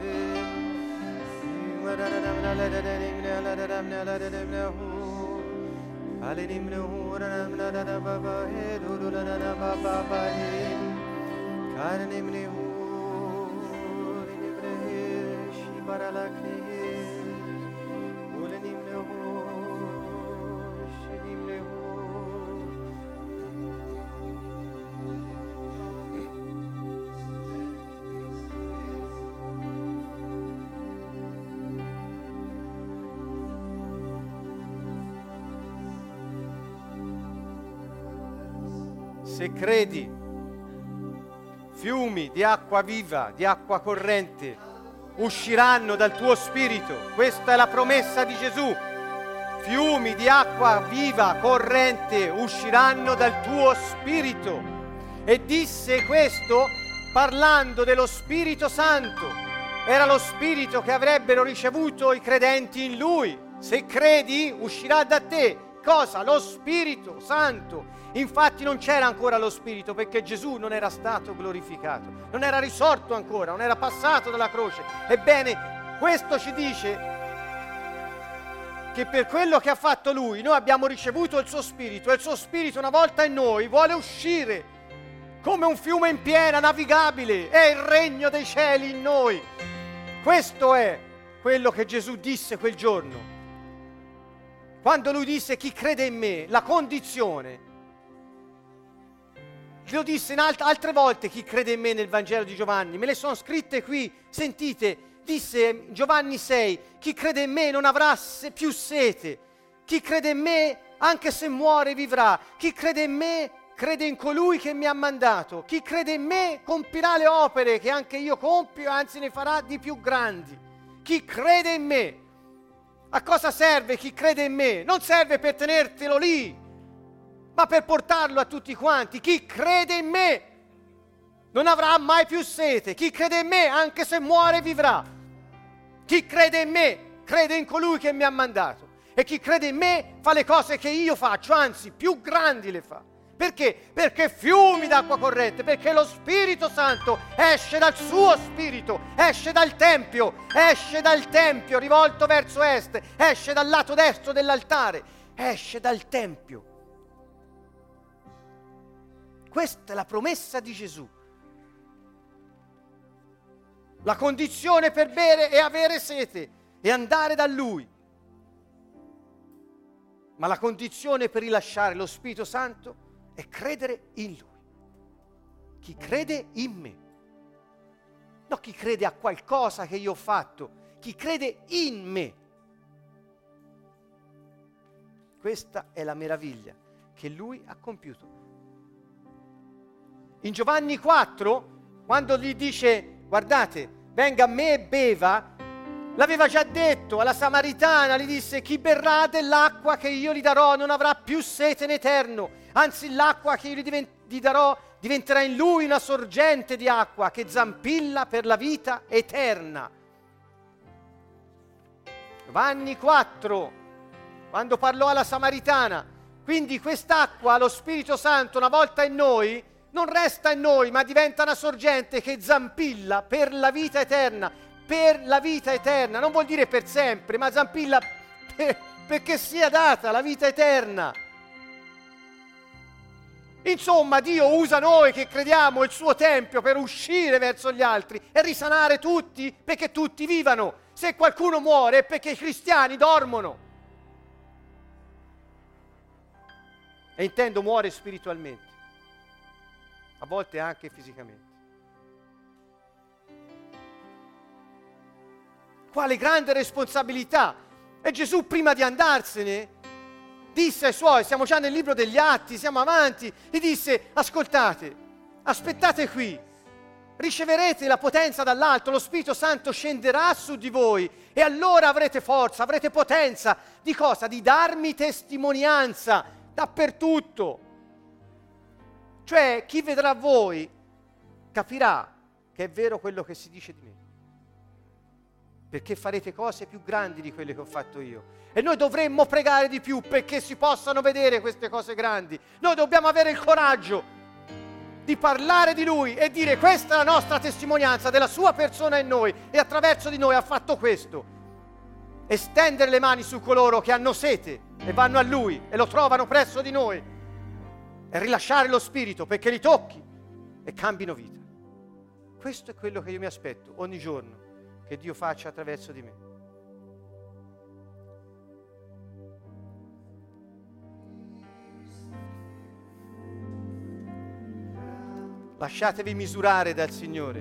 [SPEAKER 1] Se credi, fiumi di acqua viva, di acqua corrente, usciranno dal tuo spirito. Questa è la promessa di Gesù. Fiumi di acqua viva, corrente, usciranno dal tuo spirito. E disse questo parlando dello Spirito Santo. Era lo Spirito che avrebbero ricevuto i credenti in Lui. Se credi, uscirà da te. Cosa? Lo Spirito Santo. Infatti non c'era ancora lo Spirito perché Gesù non era stato glorificato, non era risorto ancora, non era passato dalla croce. Ebbene, questo ci dice che per quello che ha fatto Lui noi abbiamo ricevuto il suo Spirito e il suo Spirito una volta in noi vuole uscire come un fiume in piena, navigabile. È il regno dei cieli in noi. Questo è quello che Gesù disse quel giorno. Quando lui disse chi crede in me, la condizione. Lo disse alt- altre volte chi crede in me nel Vangelo di Giovanni, me le sono scritte qui, sentite, disse Giovanni 6, chi crede in me non avrà se- più sete, chi crede in me anche se muore vivrà, chi crede in me crede in colui che mi ha mandato, chi crede in me compirà le opere che anche io compio, anzi ne farà di più grandi, chi crede in me. A cosa serve chi crede in me? Non serve per tenertelo lì, ma per portarlo a tutti quanti. Chi crede in me non avrà mai più sete. Chi crede in me, anche se muore, vivrà. Chi crede in me, crede in colui che mi ha mandato. E chi crede in me fa le cose che io faccio, anzi, più grandi le fa. Perché? Perché fiumi d'acqua corrente, perché lo Spirito Santo esce dal suo spirito, esce dal Tempio, esce dal Tempio rivolto verso est, esce dal lato destro dell'altare, esce dal Tempio. Questa è la promessa di Gesù. La condizione per bere è avere sete e andare da Lui. Ma la condizione per rilasciare lo Spirito Santo è credere in Lui. Chi crede in me. Non chi crede a qualcosa che io ho fatto, chi crede in me. Questa è la meraviglia che lui ha compiuto. In Giovanni 4, quando gli dice, guardate, venga a me e beva, l'aveva già detto alla Samaritana, gli disse, chi berrà dell'acqua che io gli darò non avrà più sete in eterno, anzi l'acqua che io gli, gli darò diventerà in lui una sorgente di acqua che zampilla per la vita eterna. Giovanni 4, quando parlò alla Samaritana, quindi quest'acqua, lo Spirito Santo, una volta in noi, non resta in noi, ma diventa una sorgente che zampilla per la vita eterna, per la vita eterna, non vuol dire per sempre, ma zampilla per, perché sia data la vita eterna. Insomma, Dio usa noi che crediamo il suo tempio per uscire verso gli altri e risanare tutti perché tutti vivano. Se qualcuno muore è perché i cristiani dormono. E intendo muore spiritualmente, a volte anche fisicamente. Quale grande responsabilità! E Gesù prima di andarsene disse ai suoi, siamo già nel libro degli atti, siamo avanti, gli disse, ascoltate, aspettate qui, riceverete la potenza dall'alto, lo Spirito Santo scenderà su di voi e allora avrete forza, avrete potenza di cosa? Di darmi testimonianza dappertutto. Cioè chi vedrà voi capirà che è vero quello che si dice di me perché farete cose più grandi di quelle che ho fatto io. E noi dovremmo pregare di più perché si possano vedere queste cose grandi. Noi dobbiamo avere il coraggio di parlare di Lui e dire questa è la nostra testimonianza della Sua persona in noi e attraverso di noi ha fatto questo. Estendere le mani su coloro che hanno sete e vanno a Lui e lo trovano presso di noi e rilasciare lo Spirito perché li tocchi e cambino vita. Questo è quello che io mi aspetto ogni giorno che Dio faccia attraverso di me. Lasciatevi misurare dal Signore,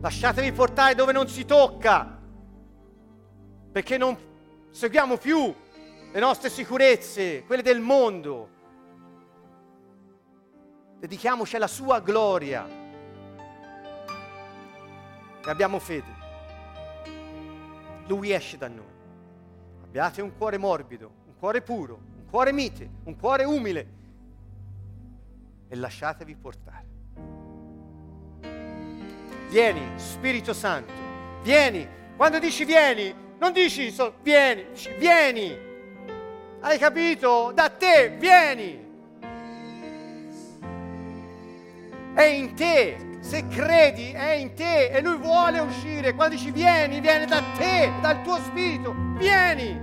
[SPEAKER 1] lasciatevi portare dove non si tocca, perché non seguiamo più le nostre sicurezze, quelle del mondo. Dedichiamoci alla sua gloria e abbiamo fede. Lui esce da noi. Abbiate un cuore morbido, un cuore puro, un cuore mite, un cuore umile e lasciatevi portare. Vieni, Spirito Santo, vieni. Quando dici vieni, non dici so, vieni, dici vieni. Hai capito? Da te, vieni. È in te se credi è in te e lui vuole uscire. Quando dici vieni, viene da te, dal tuo spirito, vieni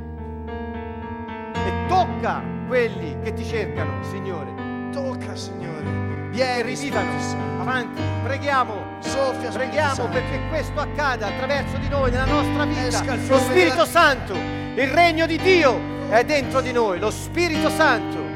[SPEAKER 1] e tocca quelli che ti cercano, Signore.
[SPEAKER 2] Tocca, Signore.
[SPEAKER 1] Vieni, rivivano. Avanti, preghiamo.
[SPEAKER 2] Soffia,
[SPEAKER 1] preghiamo perché questo accada attraverso di noi, nella nostra vita. Lo Spirito Santo, il regno di Dio è dentro di noi. Lo Spirito Santo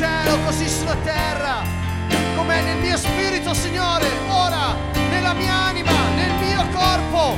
[SPEAKER 2] cielo, così sulla terra, com'è nel mio spirito, Signore, ora, nella mia anima, nel mio corpo.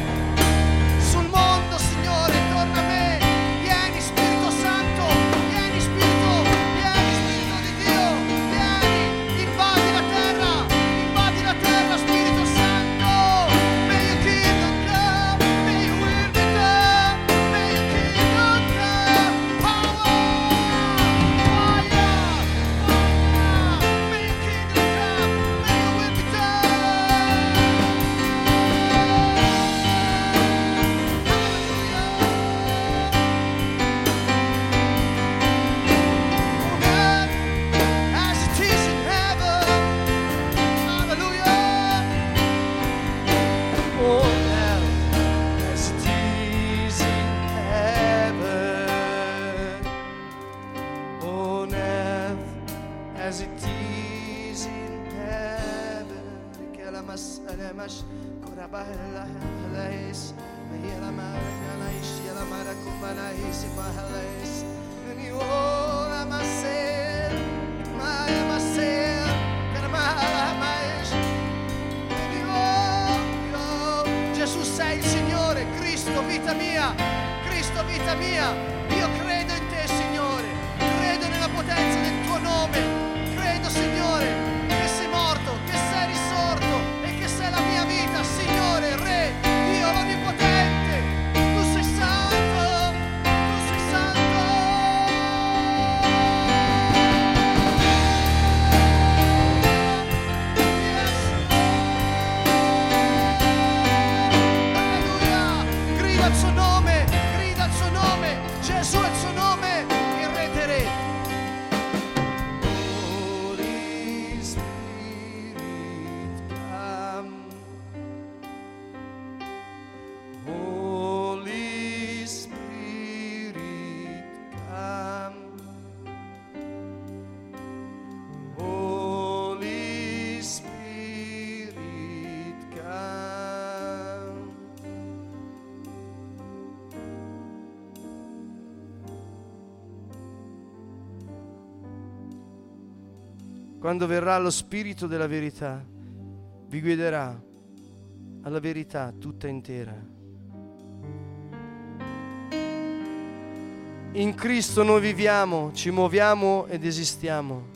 [SPEAKER 2] Quando verrà lo Spirito della verità, vi guiderà alla verità tutta intera. In Cristo noi viviamo, ci muoviamo ed esistiamo.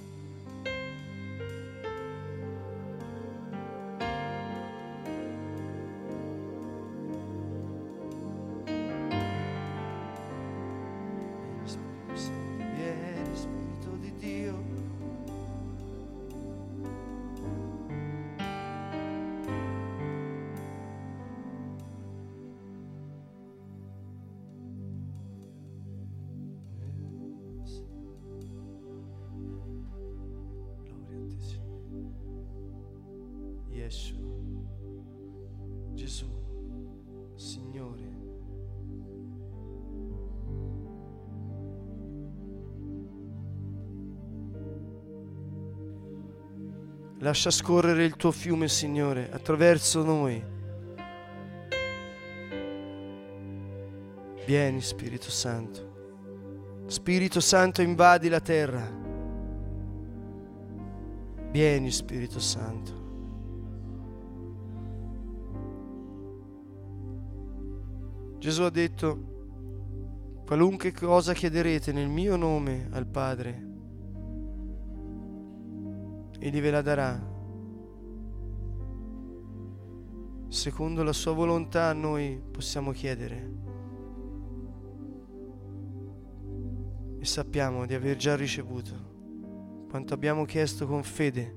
[SPEAKER 2] Lascia scorrere il tuo fiume, Signore, attraverso noi. Vieni, Spirito Santo. Spirito Santo, invadi la terra. Vieni, Spirito Santo. Gesù ha detto, qualunque cosa chiederete nel mio nome al Padre, Egli ve la darà. Secondo la sua volontà noi possiamo chiedere. E sappiamo di aver già ricevuto quanto abbiamo chiesto con fede.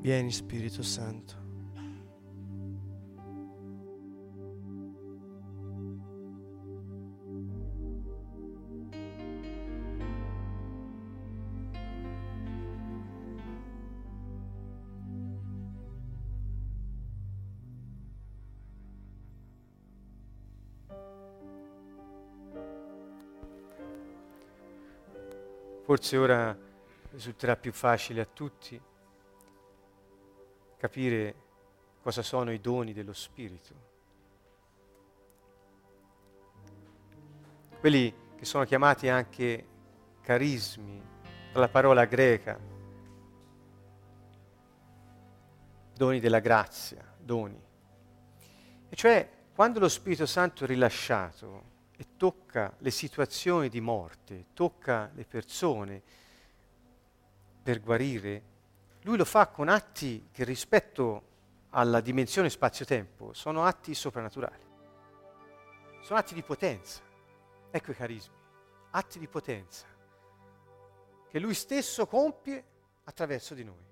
[SPEAKER 2] Vieni Spirito Santo.
[SPEAKER 1] Forse ora risulterà più facile a tutti capire cosa sono i doni dello Spirito. Quelli che sono chiamati anche carismi, dalla parola greca, doni della grazia, doni. E cioè, quando lo Spirito Santo è rilasciato e tocca le situazioni di morte, tocca le persone per guarire, lui lo fa con atti che rispetto alla dimensione spazio-tempo sono atti soprannaturali, sono atti di potenza. Ecco i carismi, atti di potenza che Lui stesso compie attraverso di noi,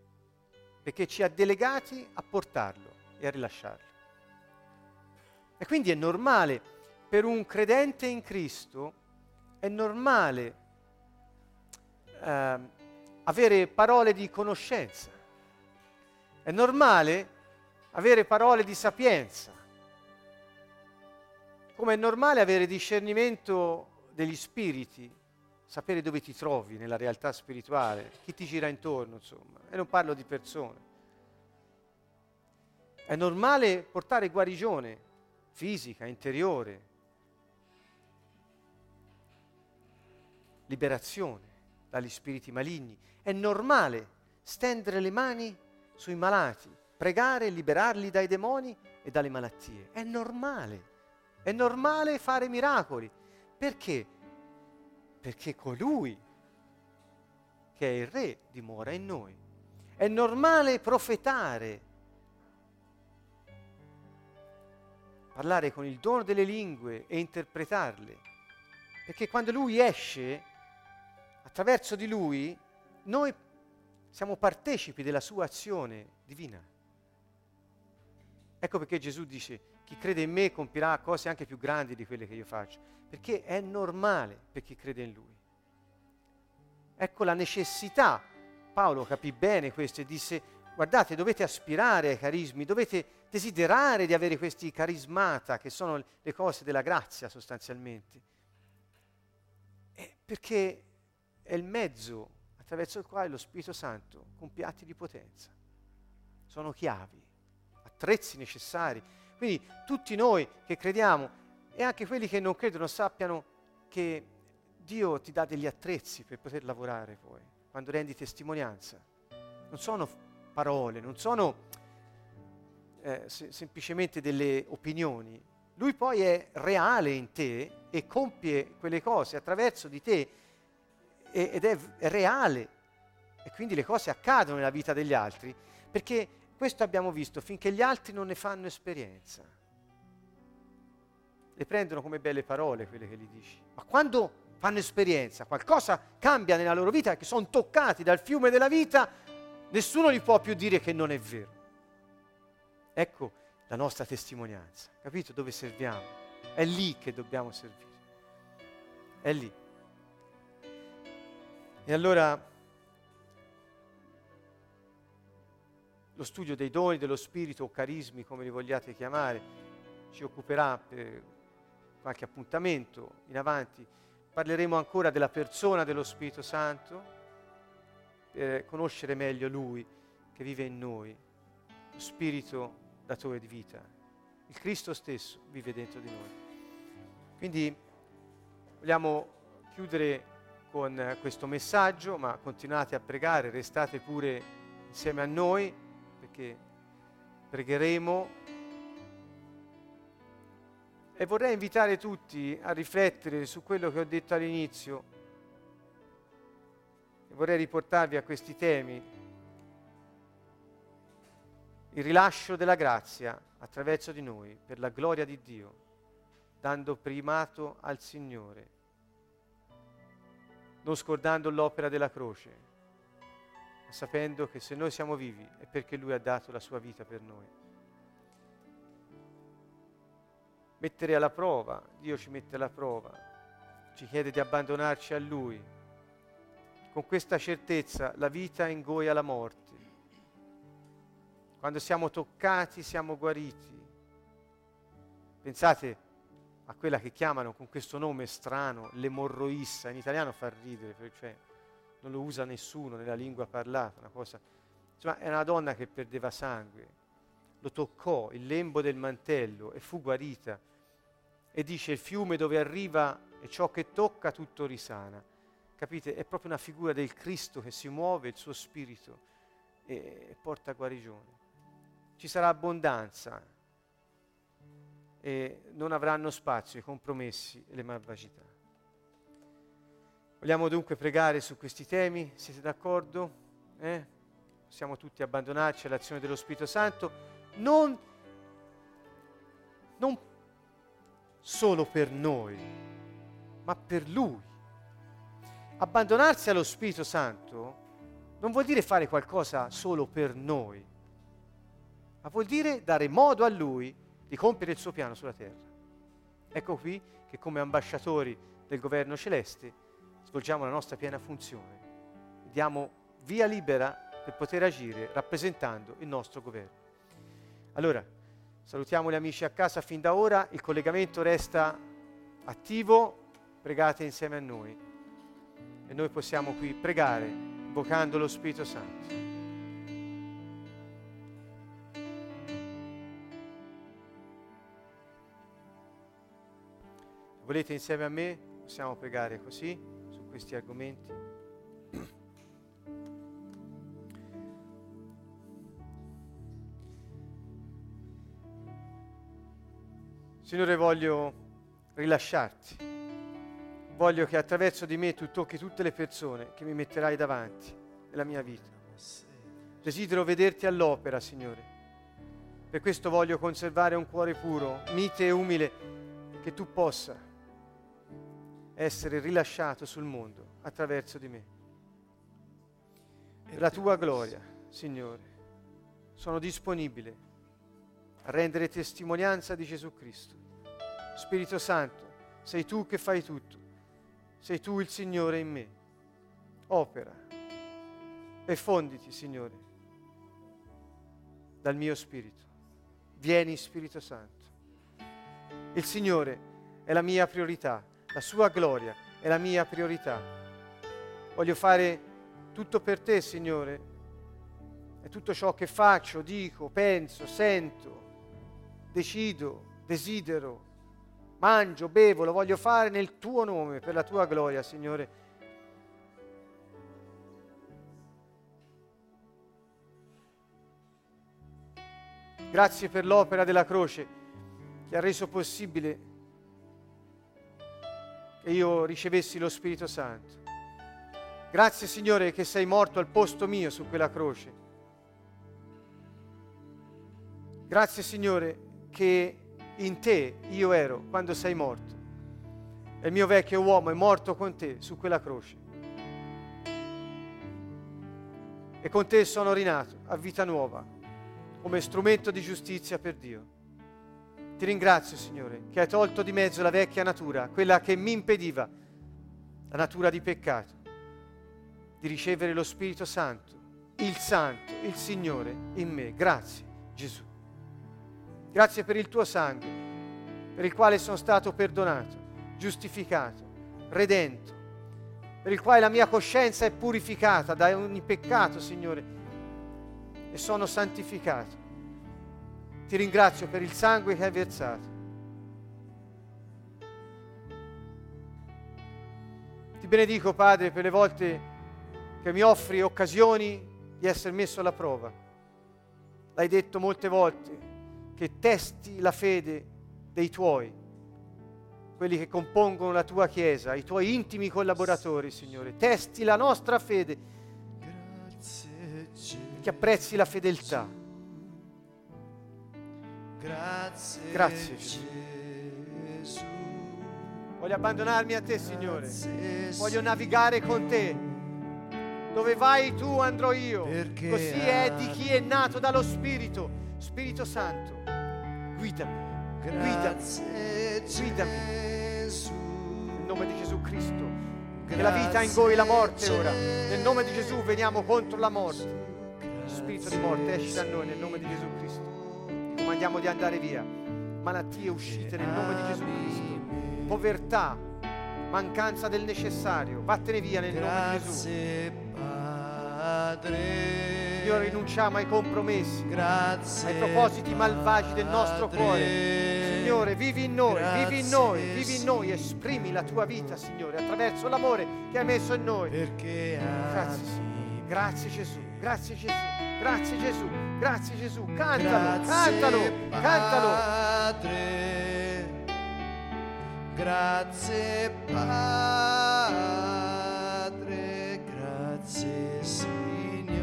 [SPEAKER 1] perché ci ha delegati a portarlo e a rilasciarlo. E quindi è normale per un credente in Cristo, è normale eh, avere parole di conoscenza, è normale avere parole di sapienza, come è normale avere discernimento degli spiriti, sapere dove ti trovi nella realtà spirituale, chi ti gira intorno, insomma, e non parlo di persone. È normale portare guarigione fisica, interiore, liberazione dagli spiriti maligni. È normale stendere le mani sui malati, pregare e liberarli dai demoni e dalle malattie. È normale. È normale fare miracoli. Perché? perché colui che è il Re dimora in noi. È normale profetare, parlare con il dono delle lingue e interpretarle, perché quando Lui esce, attraverso di Lui, noi siamo partecipi della sua azione divina. Ecco perché Gesù dice, chi crede in me compirà cose anche più grandi di quelle che io faccio, perché è normale per chi crede in lui. Ecco la necessità. Paolo capì bene questo e disse, guardate, dovete aspirare ai carismi, dovete desiderare di avere questi carismata, che sono le cose della grazia sostanzialmente. Perché è il mezzo attraverso il quale lo Spirito Santo compie atti di potenza. Sono chiavi, attrezzi necessari quindi tutti noi che crediamo e anche quelli che non credono sappiano che Dio ti dà degli attrezzi per poter lavorare poi, quando rendi testimonianza. Non sono parole, non sono eh, se- semplicemente delle opinioni. Lui poi è reale in te e compie quelle cose attraverso di te ed è, reale. E quindi le cose accadono nella vita degli altri perché questo abbiamo visto finché gli altri non ne fanno esperienza. Le prendono come belle parole quelle che gli dici. Ma quando fanno esperienza, qualcosa cambia nella loro vita, che sono toccati dal fiume della vita, nessuno gli può più dire che non è vero. Ecco la nostra testimonianza, capito dove serviamo? È lì che dobbiamo servire. È lì. E allora lo studio dei doni dello Spirito o carismi, come li vogliate chiamare, ci occuperà per qualche appuntamento in avanti. Parleremo ancora della persona dello Spirito Santo per conoscere meglio Lui che vive in noi, lo Spirito datore di vita. Il Cristo stesso vive dentro di noi. Quindi vogliamo chiudere con questo messaggio, ma continuate a pregare, restate pure insieme a noi che pregheremo. E vorrei invitare tutti a riflettere su quello che ho detto all'inizio. E vorrei riportarvi a questi temi. Il rilascio della grazia attraverso di noi per la gloria di Dio, dando primato al Signore, non scordando l'opera della croce sapendo che se noi siamo vivi è perché Lui ha dato la sua vita per noi. Mettere alla prova, Dio ci mette alla prova, ci chiede di abbandonarci a Lui. Con questa certezza la vita ingoia la morte. Quando siamo toccati siamo guariti. Pensate a quella che chiamano con questo nome strano l'emorroissa, in italiano fa ridere, cioè non lo usa nessuno nella lingua parlata, una cosa... Insomma, è una donna che perdeva sangue, lo toccò il lembo del mantello e fu guarita. E dice il fiume dove arriva e ciò che tocca tutto risana. Capite? È proprio una figura del Cristo che si muove, il suo spirito e porta guarigione. Ci sarà abbondanza e non avranno spazio i compromessi e le malvagità. Vogliamo dunque pregare su questi temi? Siete d'accordo? Eh? Possiamo tutti abbandonarci all'azione dello Spirito Santo, non, non solo per noi, ma per Lui. Abbandonarsi allo Spirito Santo non vuol dire fare qualcosa solo per noi, ma vuol dire dare modo a Lui di compiere il suo piano sulla terra. Ecco qui che come ambasciatori del governo celeste svolgiamo la nostra piena funzione, diamo via libera per poter agire rappresentando il nostro governo. Allora, salutiamo gli amici a casa fin da ora, il collegamento resta attivo, pregate insieme a noi e noi possiamo qui pregare invocando lo Spirito Santo. Volete insieme a me? Possiamo pregare così su questi argomenti? Signore, voglio rilasciarti voglio che attraverso di me tu tocchi tutte le persone che mi metterai davanti nella mia vita. Desidero vederti all'opera, Signore. Per questo voglio conservare un cuore puro, mite e umile, che tu possa essere rilasciato sul mondo attraverso di me. Per la tua gloria, Signore, sono disponibile a rendere testimonianza di Gesù Cristo. Spirito Santo, sei tu che fai tutto sei tu il Signore in me. Opera e fonditi, Signore, dal mio spirito. Vieni, Spirito Santo. Il Signore è la mia priorità, la sua gloria è la mia priorità. Voglio fare tutto per te, Signore, e tutto ciò che faccio, dico, penso, sento, decido, desidero mangio, bevo, lo voglio fare nel tuo nome, per la tua gloria, Signore. Grazie per l'opera della croce che ha reso possibile che io ricevessi lo Spirito Santo. Grazie Signore che sei morto al posto mio su quella croce. Grazie Signore che in te io ero quando sei morto. E il mio vecchio uomo è morto con te su quella croce. E con te sono rinato a vita nuova, come strumento di giustizia per Dio. Ti ringrazio, Signore, che hai tolto di mezzo la vecchia natura, quella che mi impediva, la natura di peccato, di ricevere lo Spirito Santo, il Santo, il Signore in me. Grazie, Gesù. Grazie per il tuo sangue, per il quale sono stato perdonato, giustificato, redento, per il quale la mia coscienza è purificata da ogni peccato, Signore, e sono santificato. Ti ringrazio per il sangue che hai versato. Ti benedico, Padre, per le volte che mi offri occasioni di essere messo alla prova. L'hai detto molte volte, che testi la fede dei tuoi, quelli che compongono la tua Chiesa, i tuoi intimi collaboratori, Signore. Testi la nostra fede, che apprezzi la fedeltà. Grazie, Grazie Gesù. Voglio abbandonarmi a te, Signore. Voglio navigare con te. Dove vai tu andrò io. Così è di chi è nato dallo Spirito. Spirito Santo guidami, guidami, guidami. Nel nome di Gesù Cristo. Che la vita ingoi la morte ora. Nel nome di Gesù veniamo contro la morte. Spirito di morte esci da noi nel nome di Gesù Cristo. Comandiamo di andare via. Malattie uscite nel nome di Gesù Cristo. Povertà, mancanza del necessario. Vattene via nel nome di Gesù. Padre. Signore, rinunciamo ai compromessi, Grazie, ai propositi malvagi del nostro cuore. Signore, vivi in noi, vivi in
[SPEAKER 2] Grazie,
[SPEAKER 1] noi, vivi in noi, esprimi la tua vita, Signore, attraverso l'amore che hai messo in noi.
[SPEAKER 2] perché
[SPEAKER 1] Grazie, Signore. Grazie Gesù, grazie Gesù, grazie Gesù, grazie Gesù. Cantalo,
[SPEAKER 2] Grazie,
[SPEAKER 1] cantalo, cantalo.
[SPEAKER 2] Padre. Grazie Padre, grazie Signore,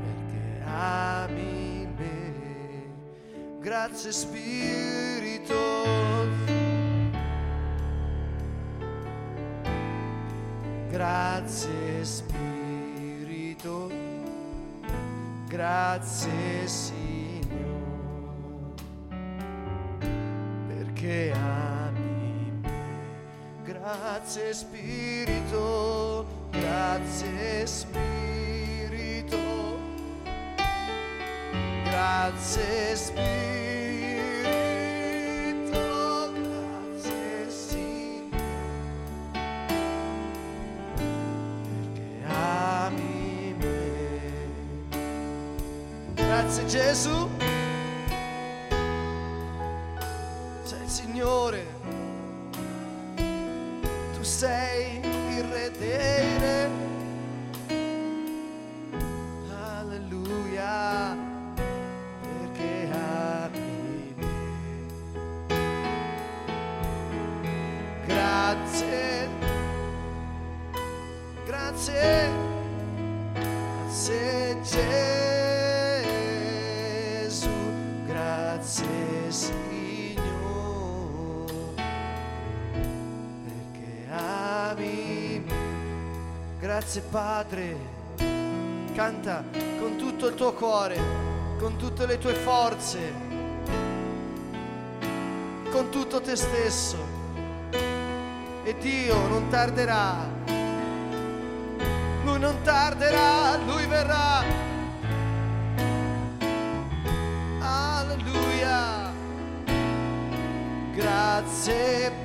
[SPEAKER 2] perché ami me. Grazie Spirito. Grazie Spirito, grazie Signore, perché ami me. Grazie Spirito, grazie Spirito, grazie Spirito, Grazie Grazie Padre, canta con tutto il tuo cuore, con tutte le tue forze, con tutto te stesso. E Dio non tarderà lui non tarderà, lui verrà. Alleluia. Grazie Padre.